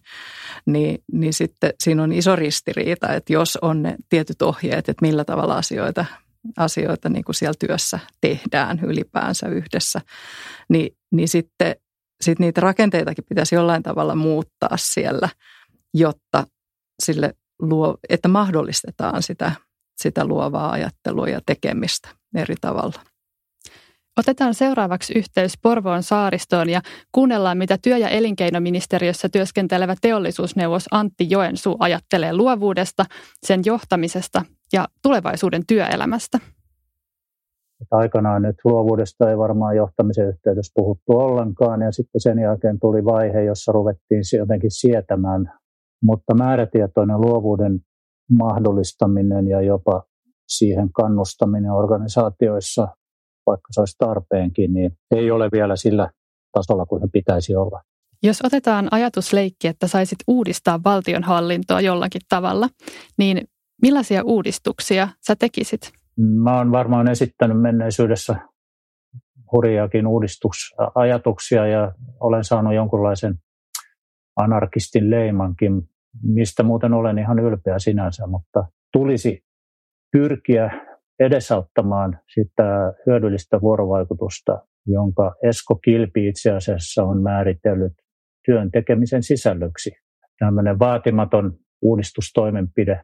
niin, niin sitten siinä on iso ristiriita, että jos on ne tietyt ohjeet, että millä tavalla asioita asioita niin kuin siellä työssä tehdään ylipäänsä yhdessä, niin, niin sitten sit niitä rakenteitakin pitäisi jollain tavalla muuttaa siellä, jotta sille luo, että mahdollistetaan sitä, sitä luovaa ajattelua ja tekemistä eri tavalla. Otetaan seuraavaksi yhteys Porvoon saaristoon ja kuunnellaan, mitä työ- ja elinkeinoministeriössä työskentelevä teollisuusneuvos Antti Joensuu ajattelee luovuudesta, sen johtamisesta ja tulevaisuuden työelämästä. Aikanaan nyt luovuudesta ei varmaan johtamisen yhteydessä puhuttu ollenkaan ja sitten sen jälkeen tuli vaihe, jossa ruvettiin jotenkin sietämään, mutta määrätietoinen luovuuden mahdollistaminen ja jopa siihen kannustaminen organisaatioissa vaikka se olisi tarpeenkin, niin ei ole vielä sillä tasolla kuin se pitäisi olla. Jos otetaan ajatusleikki, että saisit uudistaa valtionhallintoa jollakin tavalla, niin millaisia uudistuksia sä tekisit? Mä oon varmaan esittänyt menneisyydessä hurjaakin uudistusajatuksia ja olen saanut jonkunlaisen anarkistin leimankin, mistä muuten olen ihan ylpeä sinänsä, mutta tulisi pyrkiä edesauttamaan sitä hyödyllistä vuorovaikutusta, jonka Esko Kilpi itse asiassa on määritellyt työn tekemisen sisällöksi. Tällainen vaatimaton uudistustoimenpide,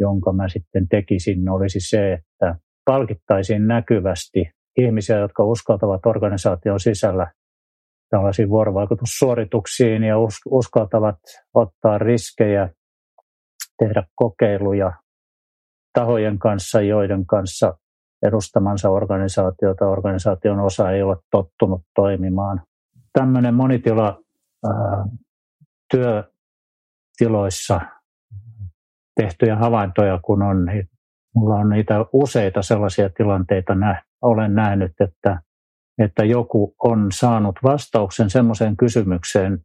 jonka mä sitten tekisin, olisi se, että palkittaisiin näkyvästi ihmisiä, jotka uskaltavat organisaation sisällä tällaisiin vuorovaikutussuorituksiin ja uskaltavat ottaa riskejä, tehdä kokeiluja, tahojen kanssa, joiden kanssa edustamansa organisaatiota, organisaation osa ei ole tottunut toimimaan. Tämmöinen monitila ää, työtiloissa tehtyjä havaintoja, kun on, niin mulla on niitä useita sellaisia tilanteita, nä, olen nähnyt, että, että joku on saanut vastauksen semmoiseen kysymykseen,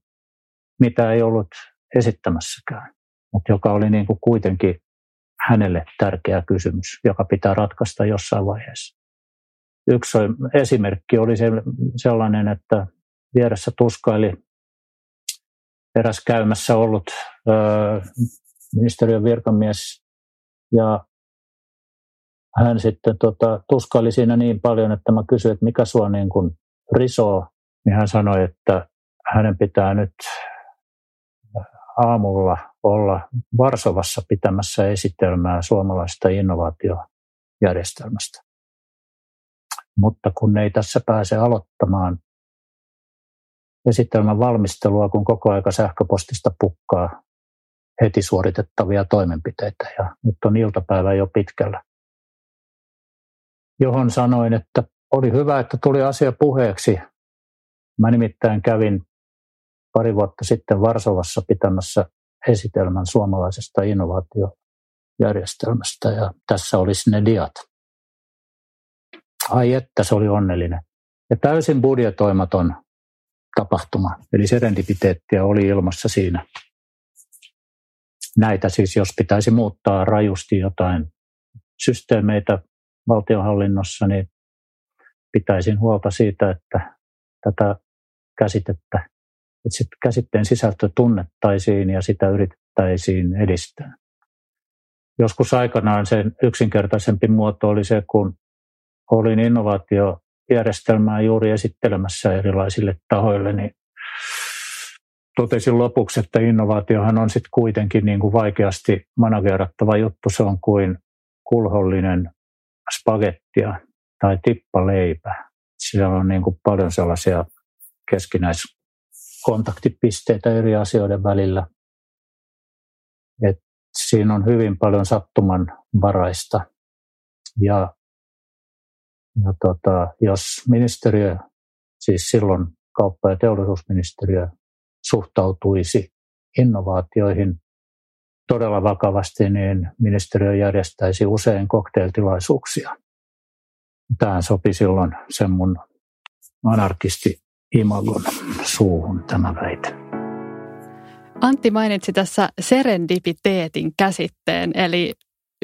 mitä ei ollut esittämässäkään, mutta joka oli niin kuin kuitenkin hänelle tärkeä kysymys, joka pitää ratkaista jossain vaiheessa. Yksi esimerkki oli sellainen, että vieressä tuskaili eräs käymässä ollut ministeriön virkamies ja hän sitten tota, tuskaili siinä niin paljon, että mä kysyin, että mikä sua niin kuin risoo, niin hän sanoi, että hänen pitää nyt aamulla olla Varsovassa pitämässä esitelmää suomalaisesta innovaatiojärjestelmästä. Mutta kun ei tässä pääse aloittamaan esitelmän valmistelua, kun koko aika sähköpostista pukkaa heti suoritettavia toimenpiteitä ja nyt on iltapäivä jo pitkällä. Johon sanoin, että oli hyvä, että tuli asia puheeksi. Mä nimittäin kävin pari vuotta sitten Varsovassa pitämässä esitelmän suomalaisesta innovaatiojärjestelmästä ja tässä olisi ne diat. Ai että se oli onnellinen. Ja täysin budjetoimaton tapahtuma, eli serendipiteettiä oli ilmassa siinä. Näitä siis, jos pitäisi muuttaa rajusti jotain systeemeitä valtionhallinnossa, niin pitäisin huolta siitä, että tätä käsitettä että sit käsitteen sisältö tunnettaisiin ja sitä yritettäisiin edistää. Joskus aikanaan se yksinkertaisempi muoto oli se, kun olin innovaatiojärjestelmää juuri esittelemässä erilaisille tahoille, niin totesin lopuksi, että innovaatiohan on sitten kuitenkin niin kuin vaikeasti managerattava juttu. Se on kuin kulhollinen spagettia tai tippaleipä. Siellä on niin kuin paljon sellaisia keskinäis kontaktipisteitä eri asioiden välillä. Et siinä on hyvin paljon sattumanvaraista. Ja, ja tota, jos ministeriö, siis silloin kauppa- ja teollisuusministeriö, suhtautuisi innovaatioihin todella vakavasti, niin ministeriö järjestäisi usein kokteiltilaisuuksia. Tähän sopi silloin sen mun anarkisti imagon suuhun tämä väite. Antti mainitsi tässä serendipiteetin käsitteen, eli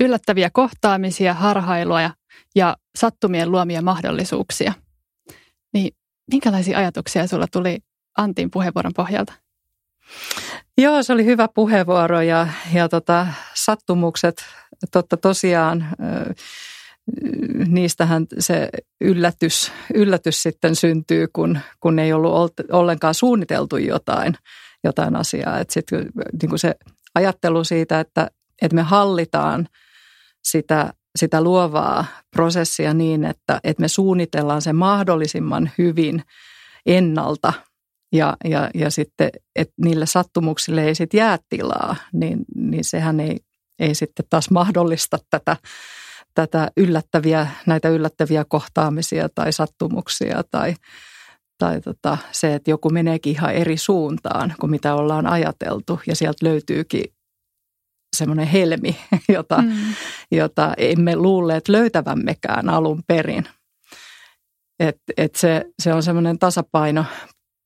yllättäviä kohtaamisia, harhailua ja, ja sattumien luomia mahdollisuuksia. Niin minkälaisia ajatuksia sulla tuli Antin puheenvuoron pohjalta? Joo, se oli hyvä puheenvuoro ja, ja tota, sattumukset totta tosiaan niistähän se yllätys, yllätys sitten syntyy, kun, kun ei ollut ollenkaan suunniteltu jotain, jotain asiaa. Et sit, niin se ajattelu siitä, että, että me hallitaan sitä, sitä luovaa prosessia niin, että, että me suunnitellaan se mahdollisimman hyvin ennalta ja, ja, ja sitten, että niille sattumuksille ei sitten jää tilaa, niin, niin sehän ei, ei sitten taas mahdollista tätä tätä yllättäviä, näitä yllättäviä kohtaamisia tai sattumuksia tai, tai tota, se, että joku meneekin ihan eri suuntaan kuin mitä ollaan ajateltu ja sieltä löytyykin semmoinen helmi, (laughs) jota, mm. jota emme luulleet löytävämmekään alun perin. Et, et se, se on semmoinen tasapaino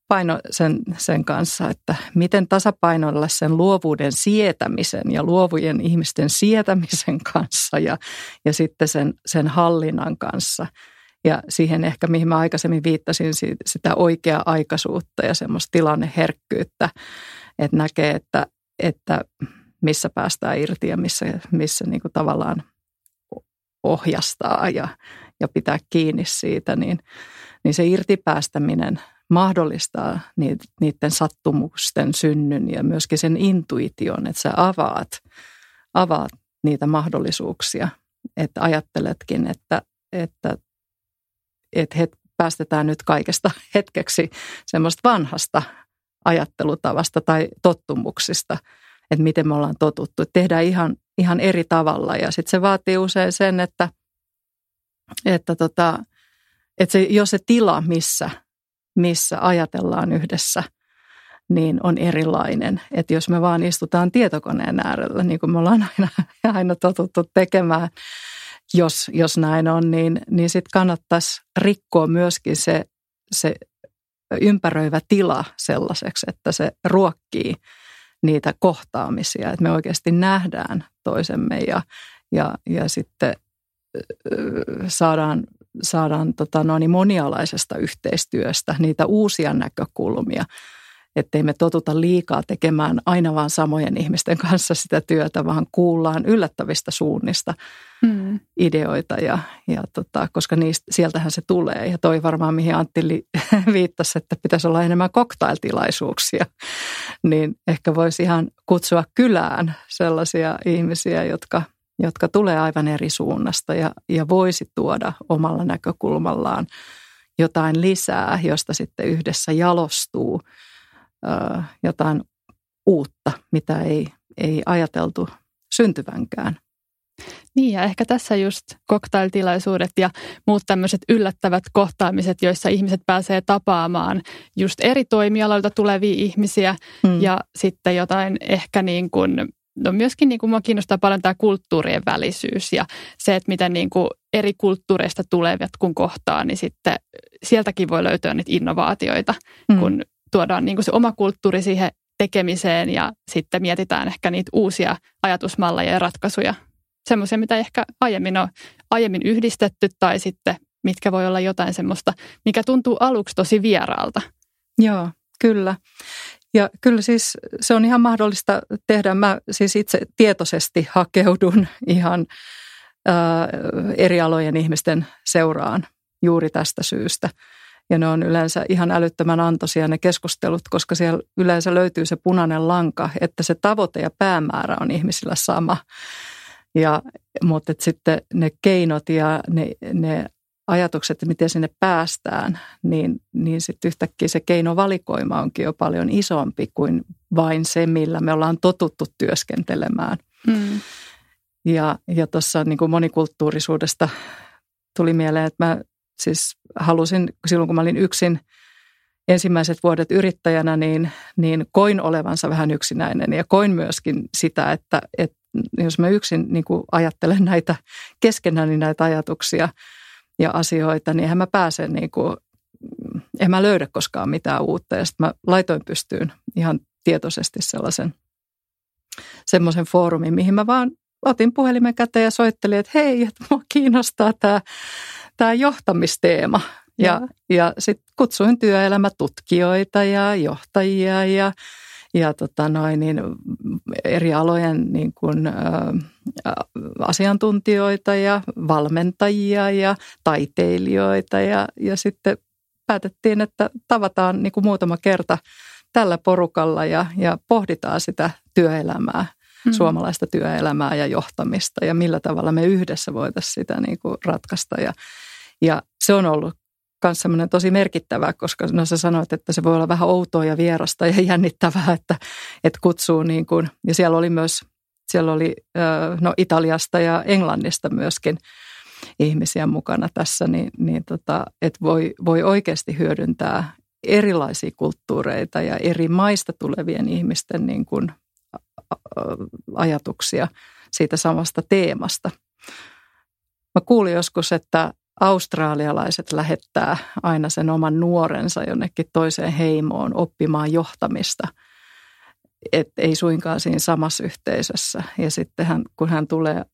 paino sen, sen kanssa, että miten tasapainoilla sen luovuuden sietämisen ja luovujen ihmisten sietämisen kanssa ja, ja sitten sen, sen hallinnan kanssa. Ja siihen ehkä, mihin mä aikaisemmin viittasin, sitä oikea-aikaisuutta ja semmoista tilanneherkkyyttä, että näkee, että, että missä päästään irti ja missä, missä niin kuin tavallaan ohjastaa ja, ja pitää kiinni siitä, niin, niin se irtipäästäminen – mahdollistaa niiden sattumusten synnyn ja myöskin sen intuition, että sä avaat, avaat niitä mahdollisuuksia, että ajatteletkin, että, että, että het, päästetään nyt kaikesta (laughs) hetkeksi semmoista vanhasta ajattelutavasta tai tottumuksista, että miten me ollaan totuttu. Että tehdään ihan, ihan eri tavalla ja sitten se vaatii usein sen, että, että, tota, että se, jos se tila, missä – missä ajatellaan yhdessä, niin on erilainen. Että jos me vaan istutaan tietokoneen äärellä, niin kuin me ollaan aina, (laughs) aina totuttu tekemään, jos, jos näin on, niin, niin sitten kannattaisi rikkoa myöskin se, se ympäröivä tila sellaiseksi, että se ruokkii niitä kohtaamisia, että me oikeasti nähdään toisemme ja, ja, ja sitten saadaan saadaan tota, no niin monialaisesta yhteistyöstä niitä uusia näkökulmia – ettei me totuta liikaa tekemään aina vaan samojen ihmisten kanssa sitä työtä, vaan kuullaan yllättävistä suunnista mm. ideoita, ja, ja tota, koska niistä, sieltähän se tulee. Ja toi varmaan, mihin Antti (laughs) viittasi, että pitäisi olla enemmän koktailtilaisuuksia, niin ehkä voisi ihan kutsua kylään sellaisia ihmisiä, jotka, jotka tulee aivan eri suunnasta ja, ja voisi tuoda omalla näkökulmallaan jotain lisää, josta sitten yhdessä jalostuu – jotain uutta, mitä ei, ei ajateltu syntyvänkään. Niin ja ehkä tässä just koktailtilaisuudet ja muut tämmöiset yllättävät kohtaamiset, joissa ihmiset pääsee tapaamaan just eri toimialoilta tulevia ihmisiä hmm. ja sitten jotain ehkä niin kuin, no myöskin niin kuin mua kiinnostaa paljon tämä kulttuurien välisyys ja se, että miten niin kuin eri kulttuureista tulevat kun kohtaa, niin sitten sieltäkin voi löytyä niitä innovaatioita, hmm. kun tuodaan niin kuin se oma kulttuuri siihen tekemiseen ja sitten mietitään ehkä niitä uusia ajatusmalleja ja ratkaisuja. Semmoisia, mitä ehkä aiemmin on aiemmin yhdistetty tai sitten mitkä voi olla jotain semmoista, mikä tuntuu aluksi tosi vieraalta. Joo, kyllä. Ja kyllä siis se on ihan mahdollista tehdä. Mä siis itse tietoisesti hakeudun ihan ää, eri alojen ihmisten seuraan juuri tästä syystä. Ja ne on yleensä ihan älyttömän antoisia ne keskustelut, koska siellä yleensä löytyy se punainen lanka, että se tavoite ja päämäärä on ihmisillä sama. Ja, mutta sitten ne keinot ja ne, ne ajatukset, miten sinne päästään, niin, niin sitten yhtäkkiä se keinovalikoima onkin jo paljon isompi kuin vain se, millä me ollaan totuttu työskentelemään. Mm. Ja, ja tuossa niin monikulttuurisuudesta tuli mieleen, että mä siis halusin silloin, kun mä olin yksin ensimmäiset vuodet yrittäjänä, niin, niin koin olevansa vähän yksinäinen ja koin myöskin sitä, että, että jos mä yksin niin kuin ajattelen näitä keskenäni näitä ajatuksia ja asioita, niin eihän mä pääse niin kuin, en mä löydä koskaan mitään uutta. Ja sitten mä laitoin pystyyn ihan tietoisesti sellaisen semmoisen foorumin, mihin mä vaan otin puhelimen käteen ja soittelin, että hei, että mua kiinnostaa tämä tämä johtamisteema. Ja, ja, ja sitten kutsuin työelämätutkijoita ja johtajia ja, ja tota noin, niin eri alojen niin kuin, ä, asiantuntijoita ja valmentajia ja taiteilijoita. Ja, ja sitten päätettiin, että tavataan niin kuin muutama kerta tällä porukalla ja, ja pohditaan sitä työelämää mm. suomalaista työelämää ja johtamista ja millä tavalla me yhdessä voitaisiin sitä niin kuin ratkaista. Ja, ja se on ollut myös semmoinen tosi merkittävä, koska no sä sanoit, että se voi olla vähän outoa ja vierasta ja (laughs) jännittävää, että, että kutsuu niin kuin, ja siellä oli myös, siellä oli no Italiasta ja Englannista myöskin ihmisiä mukana tässä, niin, niin tota, että voi, voi oikeasti hyödyntää erilaisia kulttuureita ja eri maista tulevien ihmisten niin kuin ajatuksia siitä samasta teemasta. Mä kuulin joskus, että australialaiset lähettää aina sen oman nuorensa jonnekin toiseen heimoon oppimaan johtamista. Et ei suinkaan siinä samassa yhteisössä. Ja sitten hän, kun hän tulee,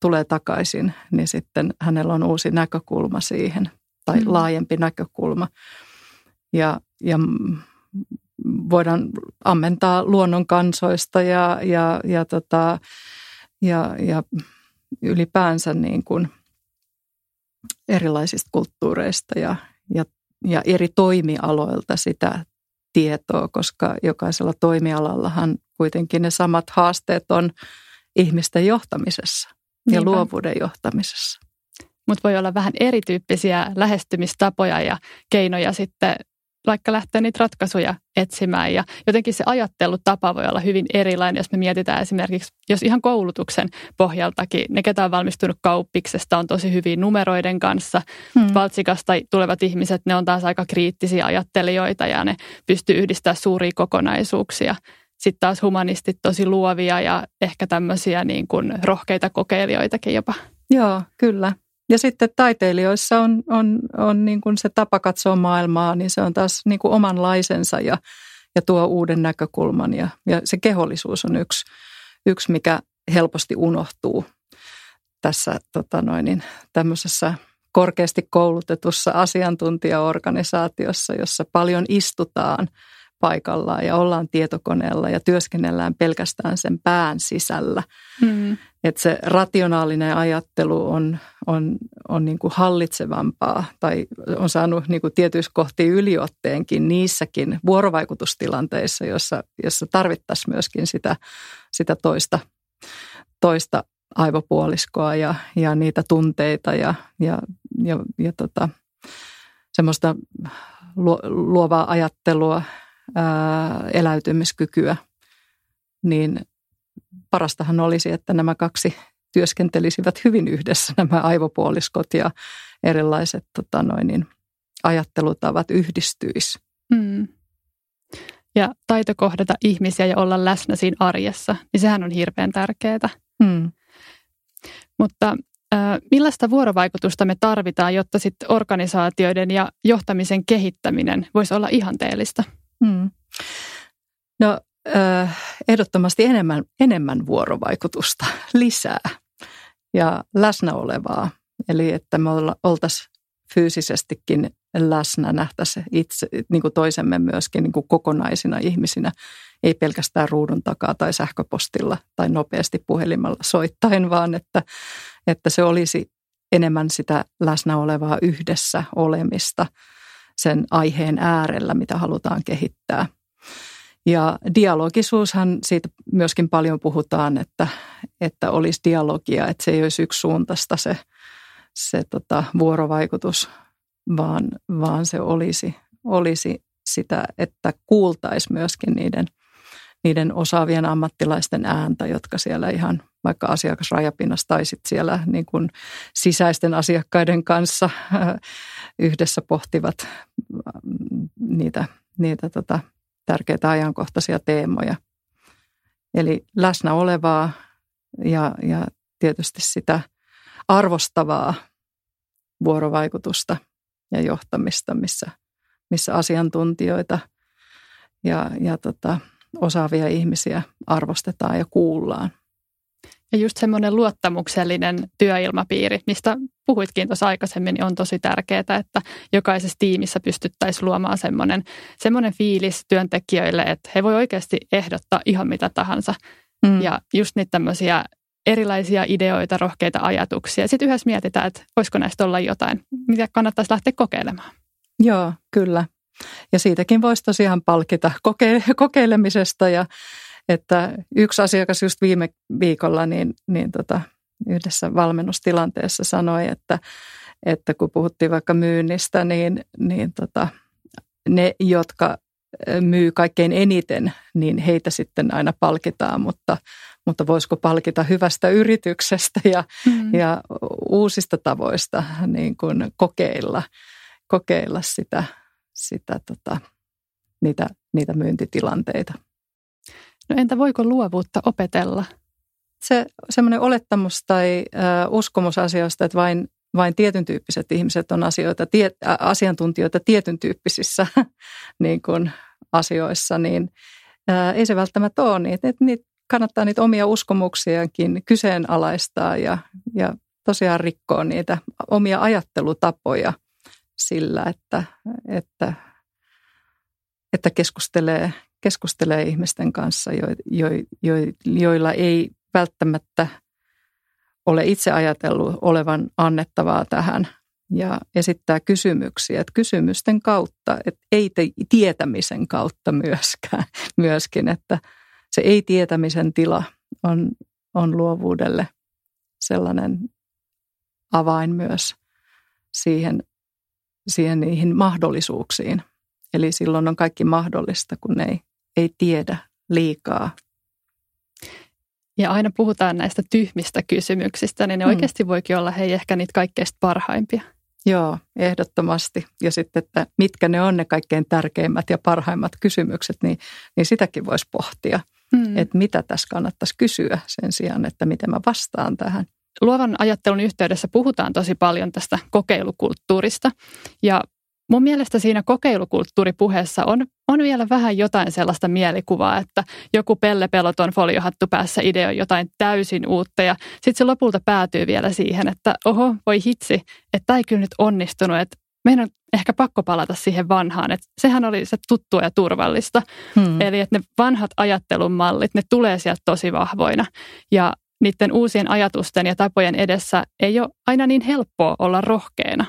tulee takaisin, niin sitten hänellä on uusi näkökulma siihen tai mm. laajempi näkökulma. Ja, ja voidaan ammentaa luonnon kansoista ja, ja, ja, tota, ja, ja ylipäänsä niin kuin erilaisista kulttuureista ja, ja, ja eri toimialoilta sitä tietoa, koska jokaisella toimialallahan kuitenkin ne samat haasteet on ihmisten johtamisessa ja Niinpä. luovuuden johtamisessa. Mutta voi olla vähän erityyppisiä lähestymistapoja ja keinoja sitten vaikka lähteä niitä ratkaisuja etsimään. Ja jotenkin se ajattelutapa voi olla hyvin erilainen, jos me mietitään esimerkiksi, jos ihan koulutuksen pohjaltakin, ne ketä on valmistunut kauppiksesta on tosi hyvin numeroiden kanssa. Hmm. Valtsikasta tulevat ihmiset, ne on taas aika kriittisiä ajattelijoita ja ne pystyy yhdistämään suuria kokonaisuuksia. Sitten taas humanistit tosi luovia ja ehkä tämmöisiä niin kuin rohkeita kokeilijoitakin jopa. Joo, kyllä. Ja sitten taiteilijoissa on, on, on niin kuin se tapa katsoa maailmaa, niin se on taas niin kuin omanlaisensa ja, ja tuo uuden näkökulman. Ja, ja se kehollisuus on yksi, yksi, mikä helposti unohtuu tässä tota noin, niin tämmöisessä korkeasti koulutetussa asiantuntijaorganisaatiossa, jossa paljon istutaan paikallaan ja ollaan tietokoneella ja työskennellään pelkästään sen pään sisällä. Mm. Että se rationaalinen ajattelu on, on, on niin kuin hallitsevampaa tai on saanut niin kuin tietyissä kohti yliotteenkin niissäkin vuorovaikutustilanteissa, jossa, jossa tarvittaisiin myöskin sitä, sitä toista, toista aivopuoliskoa ja, ja niitä tunteita ja, ja, ja, ja tota, semmoista luovaa ajattelua, ää, eläytymiskykyä, niin parastahan olisi, että nämä kaksi työskentelisivät hyvin yhdessä, nämä aivopuoliskot ja erilaiset tota noin, niin, ajattelutavat yhdistyis. Mm. Ja taito kohdata ihmisiä ja olla läsnä siinä arjessa, niin sehän on hirveän tärkeää. Mm. Mutta äh, millaista vuorovaikutusta me tarvitaan, jotta sit organisaatioiden ja johtamisen kehittäminen voisi olla ihanteellista? Hmm. No ehdottomasti enemmän, enemmän vuorovaikutusta, (laughs) lisää ja läsnä olevaa. Eli että me oltaisiin fyysisestikin läsnä, nähtäisiin itse, niin kuin toisemme myöskin niin kuin kokonaisina ihmisinä, ei pelkästään ruudun takaa tai sähköpostilla tai nopeasti puhelimella soittain, vaan että, että se olisi enemmän sitä läsnä olevaa yhdessä olemista sen aiheen äärellä, mitä halutaan kehittää. Ja dialogisuushan siitä myöskin paljon puhutaan, että, että olisi dialogia, että se ei olisi yksisuuntaista se, se tota, vuorovaikutus, vaan, vaan se olisi, olisi sitä, että kuultaisi myöskin niiden, niiden osaavien ammattilaisten ääntä, jotka siellä ihan vaikka asiakasrajapinnassa tai sitten siellä niin kuin sisäisten asiakkaiden kanssa yhdessä pohtivat mm, niitä, niitä tota, tärkeitä ajankohtaisia teemoja. Eli läsnä olevaa ja, ja tietysti sitä arvostavaa vuorovaikutusta ja johtamista, missä, missä asiantuntijoita ja, ja tota, osaavia ihmisiä arvostetaan ja kuullaan. Ja just semmoinen luottamuksellinen työilmapiiri, mistä puhuitkin tuossa aikaisemmin, niin on tosi tärkeää, että jokaisessa tiimissä pystyttäisiin luomaan semmoinen, semmoinen fiilis työntekijöille, että he voi oikeasti ehdottaa ihan mitä tahansa. Mm. Ja just niitä tämmöisiä erilaisia ideoita, rohkeita ajatuksia. Sitten yhdessä mietitään, että voisiko näistä olla jotain, mitä kannattaisi lähteä kokeilemaan. Joo, kyllä. Ja siitäkin voisi tosiaan palkita koke- (laughs) kokeilemisesta ja että yksi asiakas just viime viikolla niin, niin tota, yhdessä valmennustilanteessa sanoi, että, että kun puhuttiin vaikka myynnistä, niin, niin tota, ne, jotka myy kaikkein eniten, niin heitä sitten aina palkitaan, mutta, mutta voisiko palkita hyvästä yrityksestä ja, mm. ja uusista tavoista niin kuin kokeilla, kokeilla sitä, sitä tota, niitä, niitä myyntitilanteita. No entä voiko luovuutta opetella? Se semmoinen olettamus tai äh, uskomus asioista, että vain, vain tietyn tyyppiset ihmiset on asioita, tie, äh, asiantuntijoita tietyn tyyppisissä (laughs) niin kuin asioissa, niin äh, ei se välttämättä ole niin. Että niitä kannattaa niitä omia uskomuksiakin kyseenalaistaa ja, ja tosiaan rikkoa niitä omia ajattelutapoja sillä, että, että, että keskustelee keskustelee ihmisten kanssa, jo, jo, jo, joilla ei välttämättä ole itse ajatellut olevan annettavaa tähän ja esittää kysymyksiä, että kysymysten kautta, että ei te, tietämisen kautta myöskään, (laughs) myöskin, että se ei-tietämisen tila on, on luovuudelle sellainen avain myös siihen, siihen niihin mahdollisuuksiin. Eli silloin on kaikki mahdollista, kun ei ei tiedä liikaa. Ja aina puhutaan näistä tyhmistä kysymyksistä, niin ne hmm. oikeasti voikin olla hei ehkä niitä kaikkein parhaimpia. Joo, ehdottomasti. Ja sitten, että mitkä ne on ne kaikkein tärkeimmät ja parhaimmat kysymykset, niin, niin sitäkin voisi pohtia. Hmm. Että mitä tässä kannattaisi kysyä sen sijaan, että miten mä vastaan tähän. Luovan ajattelun yhteydessä puhutaan tosi paljon tästä kokeilukulttuurista. Ja mun mielestä siinä kokeilukulttuuripuheessa on on vielä vähän jotain sellaista mielikuvaa, että joku Pelle Peloton foliohattu päässä ideoi jotain täysin uutta ja sitten se lopulta päätyy vielä siihen, että oho, voi hitsi, että tämä ei kyllä nyt onnistunut, että meidän on ehkä pakko palata siihen vanhaan, että sehän oli se tuttua ja turvallista. Hmm. Eli että ne vanhat ajattelun mallit, ne tulee sieltä tosi vahvoina ja niiden uusien ajatusten ja tapojen edessä ei ole aina niin helppoa olla rohkeana.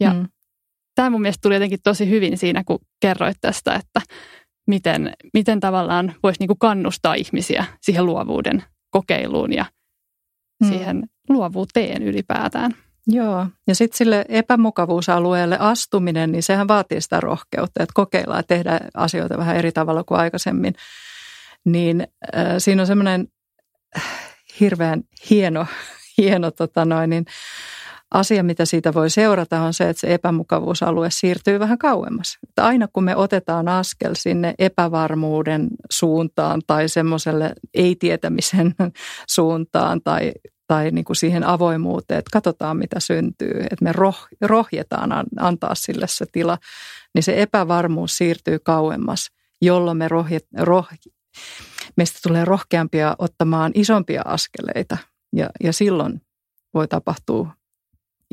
Ja hmm. Tämä mun mielestä tuli jotenkin tosi hyvin siinä, kun kerroit tästä, että miten, miten tavallaan voisi niinku kannustaa ihmisiä siihen luovuuden kokeiluun ja hmm. siihen luovuuteen ylipäätään. Joo, ja sitten sille epämukavuusalueelle astuminen, niin sehän vaatii sitä rohkeutta, että kokeillaan ja tehdään asioita vähän eri tavalla kuin aikaisemmin. Niin äh, siinä on semmoinen hirveän hieno, hieno tota noin, niin asia, mitä siitä voi seurata, on se, että se epämukavuusalue siirtyy vähän kauemmas. Että aina kun me otetaan askel sinne epävarmuuden suuntaan tai semmoiselle ei-tietämisen (laughs) suuntaan tai, tai niin kuin siihen avoimuuteen, että katsotaan mitä syntyy, että me roh, rohjetaan antaa sille se tila, niin se epävarmuus siirtyy kauemmas, jolloin me rohjet, roh, meistä tulee rohkeampia ottamaan isompia askeleita ja, ja silloin voi tapahtua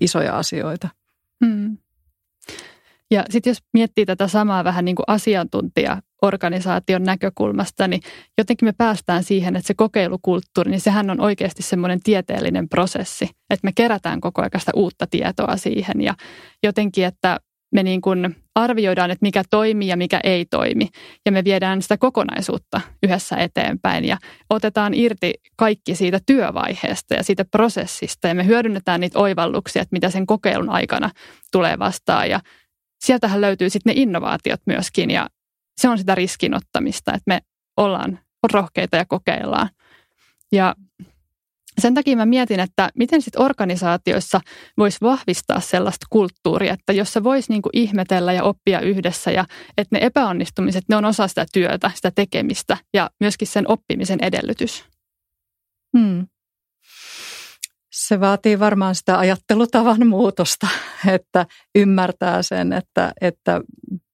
isoja asioita. Hmm. Ja sitten jos miettii tätä samaa vähän niin kuin asiantuntijaorganisaation näkökulmasta, niin jotenkin me päästään siihen, että se kokeilukulttuuri, niin sehän on oikeasti semmoinen tieteellinen prosessi, että me kerätään koko ajan sitä uutta tietoa siihen ja jotenkin, että me niin kuin arvioidaan, että mikä toimii ja mikä ei toimi. Ja me viedään sitä kokonaisuutta yhdessä eteenpäin ja otetaan irti kaikki siitä työvaiheesta ja siitä prosessista. Ja me hyödynnetään niitä oivalluksia, että mitä sen kokeilun aikana tulee vastaan. Ja sieltähän löytyy sitten ne innovaatiot myöskin ja se on sitä riskinottamista, että me ollaan rohkeita ja kokeillaan. Ja sen takia mä mietin, että miten sitten organisaatioissa voisi vahvistaa sellaista kulttuuria, että jossa voisi niinku ihmetellä ja oppia yhdessä ja että ne epäonnistumiset, ne on osa sitä työtä, sitä tekemistä ja myöskin sen oppimisen edellytys. Hmm. Se vaatii varmaan sitä ajattelutavan muutosta, (laughs) että ymmärtää sen, että, että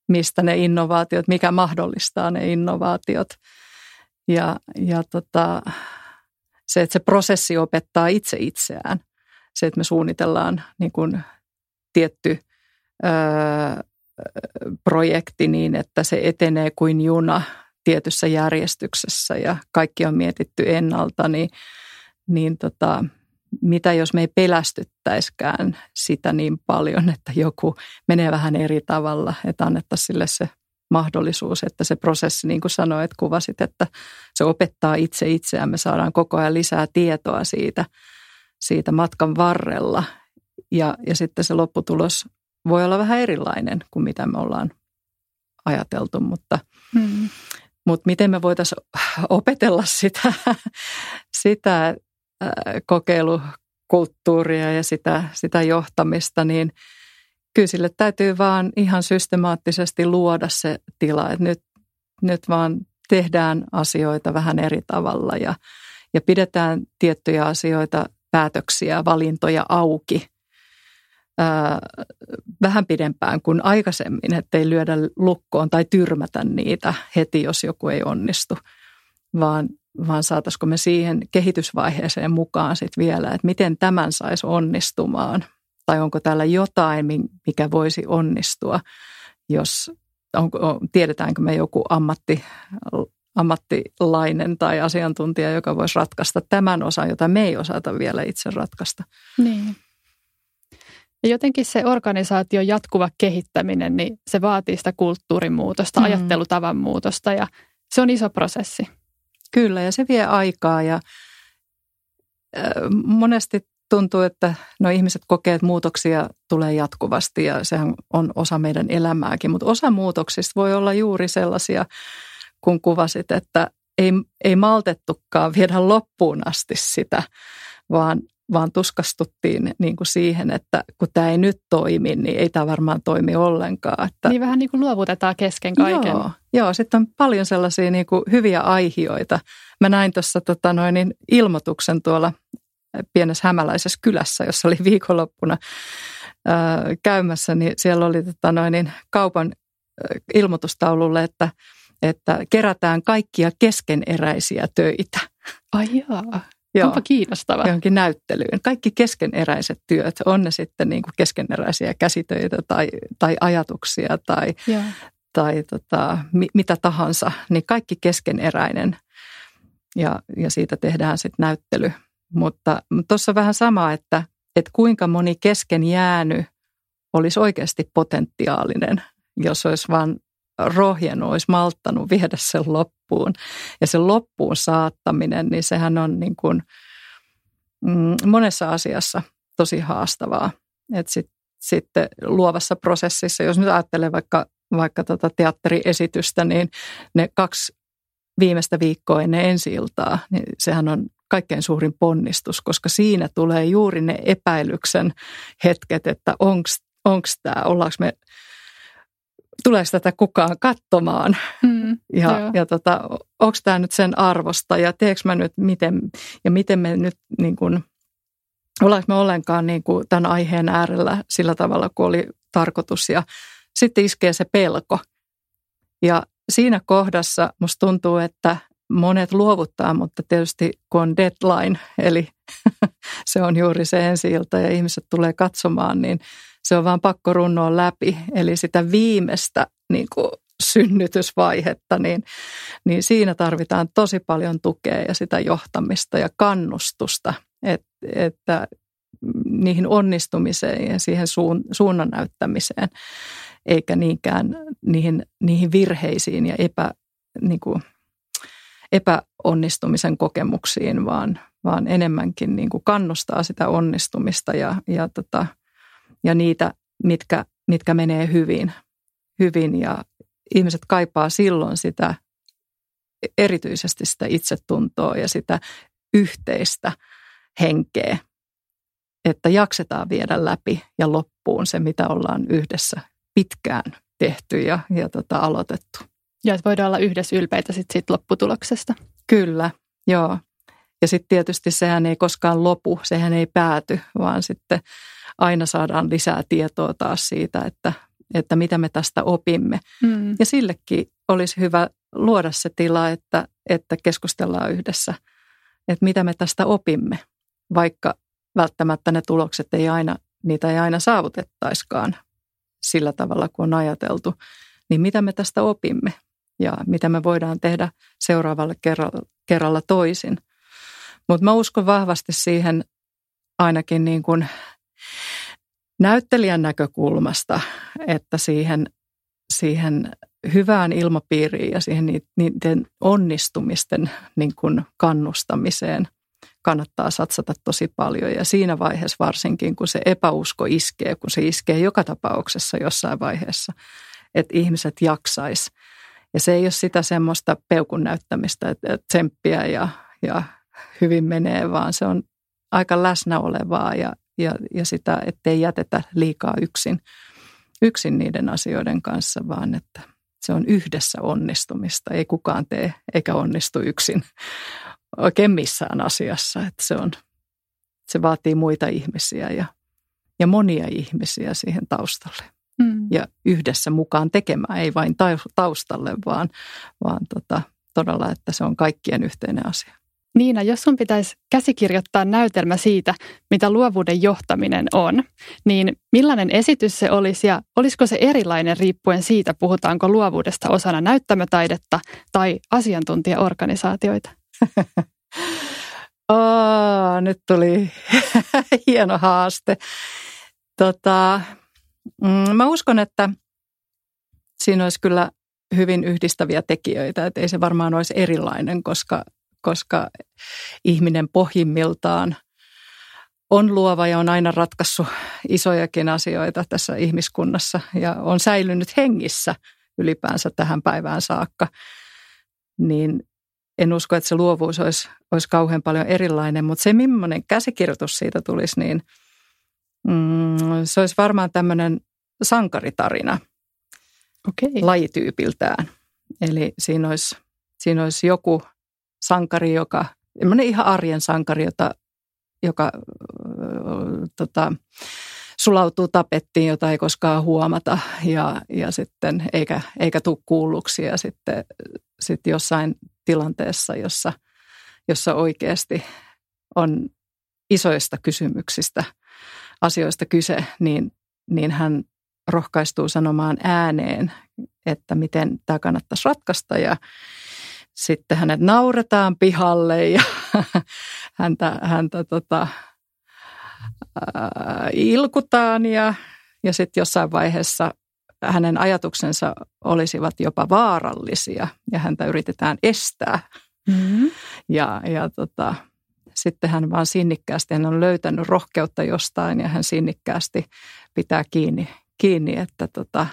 mistä ne innovaatiot, mikä mahdollistaa ne innovaatiot. Ja, ja tota, se, että se prosessi opettaa itse itseään. Se, että me suunnitellaan niin kuin tietty ö, projekti niin, että se etenee kuin juna tietyssä järjestyksessä ja kaikki on mietitty ennalta, niin, niin tota, mitä jos me ei pelästyttäiskään sitä niin paljon, että joku menee vähän eri tavalla, että annettaisiin sille se mahdollisuus, että se prosessi, niin kuin sanoit, kuvasit, että se opettaa itse itseään. Me saadaan koko ajan lisää tietoa siitä, siitä matkan varrella ja, ja sitten se lopputulos voi olla vähän erilainen kuin mitä me ollaan ajateltu, mutta, hmm. mutta miten me voitaisiin opetella sitä, sitä kokeilukulttuuria ja sitä, sitä johtamista, niin – kyllä sille täytyy vaan ihan systemaattisesti luoda se tila, että nyt, nyt vaan tehdään asioita vähän eri tavalla ja, ja pidetään tiettyjä asioita, päätöksiä, valintoja auki ää, vähän pidempään kuin aikaisemmin, ettei lyödä lukkoon tai tyrmätä niitä heti, jos joku ei onnistu, vaan, vaan saataisiko me siihen kehitysvaiheeseen mukaan sitten vielä, että miten tämän saisi onnistumaan – tai onko täällä jotain, mikä voisi onnistua, jos onko, tiedetäänkö me joku ammatti, ammattilainen tai asiantuntija, joka voisi ratkaista tämän osan, jota me ei osata vielä itse ratkaista. Niin. Ja jotenkin se organisaation jatkuva kehittäminen, niin se vaatii sitä kulttuurimuutosta, mm. ajattelutavan muutosta ja se on iso prosessi. Kyllä ja se vie aikaa ja monesti tuntuu, että no ihmiset kokee, että muutoksia tulee jatkuvasti ja sehän on osa meidän elämääkin, mutta osa muutoksista voi olla juuri sellaisia, kun kuvasit, että ei, ei maltettukaan viedä loppuun asti sitä, vaan, vaan tuskastuttiin niin kuin siihen, että kun tämä ei nyt toimi, niin ei tämä varmaan toimi ollenkaan. Että, niin vähän niin kuin luovutetaan kesken kaiken. Joo, joo sitten on paljon sellaisia niin kuin hyviä aihioita. Mä näin tuossa tota noin, niin ilmoituksen tuolla pienessä hämäläisessä kylässä, jossa oli viikonloppuna ää, käymässä, niin siellä oli tota noin, niin kaupan ilmoitustaululle, että, että kerätään kaikkia keskeneräisiä töitä. Ai jaa. Joo, Onpa kiinnostava. Johonkin näyttelyyn. Kaikki keskeneräiset työt, on ne sitten niin kuin keskeneräisiä käsitöitä tai, tai ajatuksia tai, tai tota, mi, mitä tahansa, niin kaikki keskeneräinen. Ja, ja siitä tehdään sitten näyttely. Mutta tuossa vähän sama, että, että kuinka moni kesken jäänyt olisi oikeasti potentiaalinen, jos olisi vain rohjennut, olisi malttanut viedä sen loppuun. Ja sen loppuun saattaminen, niin sehän on niin kuin, mm, monessa asiassa tosi haastavaa. Että sit, sitten luovassa prosessissa, jos nyt ajattelee vaikka, vaikka tota teatteriesitystä, niin ne kaksi viimeistä viikkoa ennen ensi iltaa, niin sehän on kaikkein suurin ponnistus, koska siinä tulee juuri ne epäilyksen hetket, että onko tämä, ollaanko me tuleeko tätä kukaan katsomaan? Mm, ja, ja tota, onko tämä nyt sen arvosta ja teekö mä nyt miten ja miten me nyt niin kuin, ollaanko me ollenkaan niin kuin tämän aiheen äärellä sillä tavalla kuin oli tarkoitus. Ja sitten iskee se pelko. Ja siinä kohdassa musta tuntuu, että monet luovuttaa, mutta tietysti kun on deadline, eli (laughs) se on juuri se ensi ilta ja ihmiset tulee katsomaan, niin se on vaan pakko runnoa läpi. Eli sitä viimeistä niin kuin synnytysvaihetta, niin, niin siinä tarvitaan tosi paljon tukea ja sitä johtamista ja kannustusta, että, että niihin onnistumiseen ja siihen suun, suunnan näyttämiseen, eikä niinkään niihin, niihin virheisiin ja epä, niin kuin, epäonnistumisen kokemuksiin, vaan, vaan enemmänkin niin kuin kannustaa sitä onnistumista ja, ja tota, ja niitä, mitkä, mitkä menee hyvin, hyvin ja ihmiset kaipaa silloin sitä erityisesti sitä itsetuntoa ja sitä yhteistä henkeä, että jaksetaan viedä läpi ja loppuun se, mitä ollaan yhdessä pitkään tehty ja, ja tota, aloitettu. Ja että voidaan olla yhdessä ylpeitä sit siitä lopputuloksesta. Kyllä, joo. Ja sitten tietysti sehän ei koskaan lopu, sehän ei pääty, vaan sitten aina saadaan lisää tietoa taas siitä, että, että mitä me tästä opimme. Mm. Ja sillekin olisi hyvä luoda se tila, että, että keskustellaan yhdessä, että mitä me tästä opimme, vaikka välttämättä ne tulokset ei aina, niitä ei aina saavutettaiskaan sillä tavalla kuin on ajateltu, niin mitä me tästä opimme ja mitä me voidaan tehdä seuraavalle kerralla, kerralla toisin. Mutta mä uskon vahvasti siihen ainakin niin kuin näyttelijän näkökulmasta, että siihen, siihen hyvään ilmapiiriin ja siihen niiden onnistumisten niin kuin kannustamiseen kannattaa satsata tosi paljon. Ja siinä vaiheessa varsinkin, kun se epäusko iskee, kun se iskee joka tapauksessa jossain vaiheessa, että ihmiset jaksais. Ja se ei ole sitä semmoista peukun näyttämistä, että tsemppiä ja, ja hyvin menee, vaan se on aika läsnä olevaa ja, ja, ja sitä, ettei jätetä liikaa yksin, yksin niiden asioiden kanssa, vaan että se on yhdessä onnistumista. Ei kukaan tee eikä onnistu yksin oikein missään asiassa. Että se, on, se vaatii muita ihmisiä ja, ja monia ihmisiä siihen taustalle. Mm. Ja yhdessä mukaan tekemään, ei vain taustalle, vaan, vaan tota, todella, että se on kaikkien yhteinen asia. Niina, jos sun pitäisi käsikirjoittaa näytelmä siitä, mitä luovuuden johtaminen on, niin millainen esitys se olisi ja olisiko se erilainen riippuen siitä, puhutaanko luovuudesta osana näyttämötaidetta tai asiantuntijaorganisaatioita? (laughs) oh, nyt tuli (laughs) hieno haaste. Tota, mm, mä uskon, että siinä olisi kyllä hyvin yhdistäviä tekijöitä, että ei se varmaan olisi erilainen, koska koska ihminen pohjimmiltaan on luova ja on aina ratkaissut isojakin asioita tässä ihmiskunnassa ja on säilynyt hengissä ylipäänsä tähän päivään saakka, niin en usko, että se luovuus olisi, olisi kauhean paljon erilainen, mutta se millainen käsikirjoitus siitä tulisi, niin mm, se olisi varmaan tämmöinen sankaritarina okay. lajityypiltään. Eli siinä olisi, siinä olisi joku sankari, joka, ihan arjen sankari, jota, joka tota, sulautuu tapettiin, jota ei koskaan huomata ja, ja sitten eikä, eikä tule kuulluksi ja sitten sit jossain tilanteessa, jossa, jossa oikeasti on isoista kysymyksistä, asioista kyse, niin, niin hän rohkaistuu sanomaan ääneen, että miten tämä kannattaisi ratkaista ja sitten hänet nauretaan pihalle ja (laughs) häntä, häntä tota, ää, ilkutaan ja, ja sitten jossain vaiheessa hänen ajatuksensa olisivat jopa vaarallisia ja häntä yritetään estää. Mm-hmm. Ja, ja tota, sitten hän vaan sinnikkäästi, hän on löytänyt rohkeutta jostain ja hän sinnikkäästi pitää kiinni, kiinni että, tota,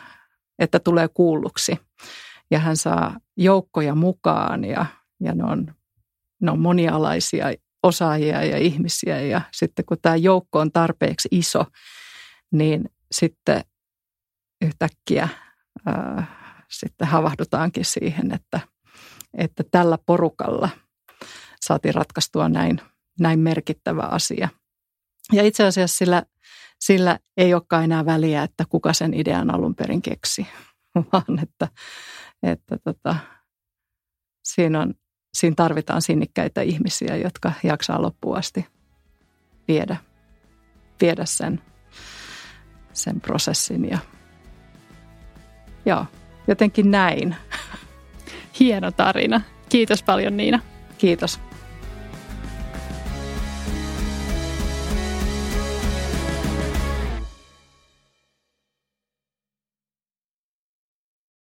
että tulee kuulluksi. Ja hän saa joukkoja mukaan ja, ja ne, on, ne on monialaisia osaajia ja ihmisiä. Ja sitten kun tämä joukko on tarpeeksi iso, niin sitten yhtäkkiä ää, sitten havahdutaankin siihen, että, että tällä porukalla saatiin ratkaistua näin, näin merkittävä asia. Ja itse asiassa sillä, sillä ei olekaan enää väliä, että kuka sen idean alun perin keksi, (laughs) vaan että, että tota, siinä, on, siinä tarvitaan sinnikkäitä ihmisiä, jotka jaksaa loppuun asti viedä, viedä sen, sen prosessin ja Joo, jotenkin näin. (laughs) Hieno tarina. Kiitos paljon Niina. Kiitos.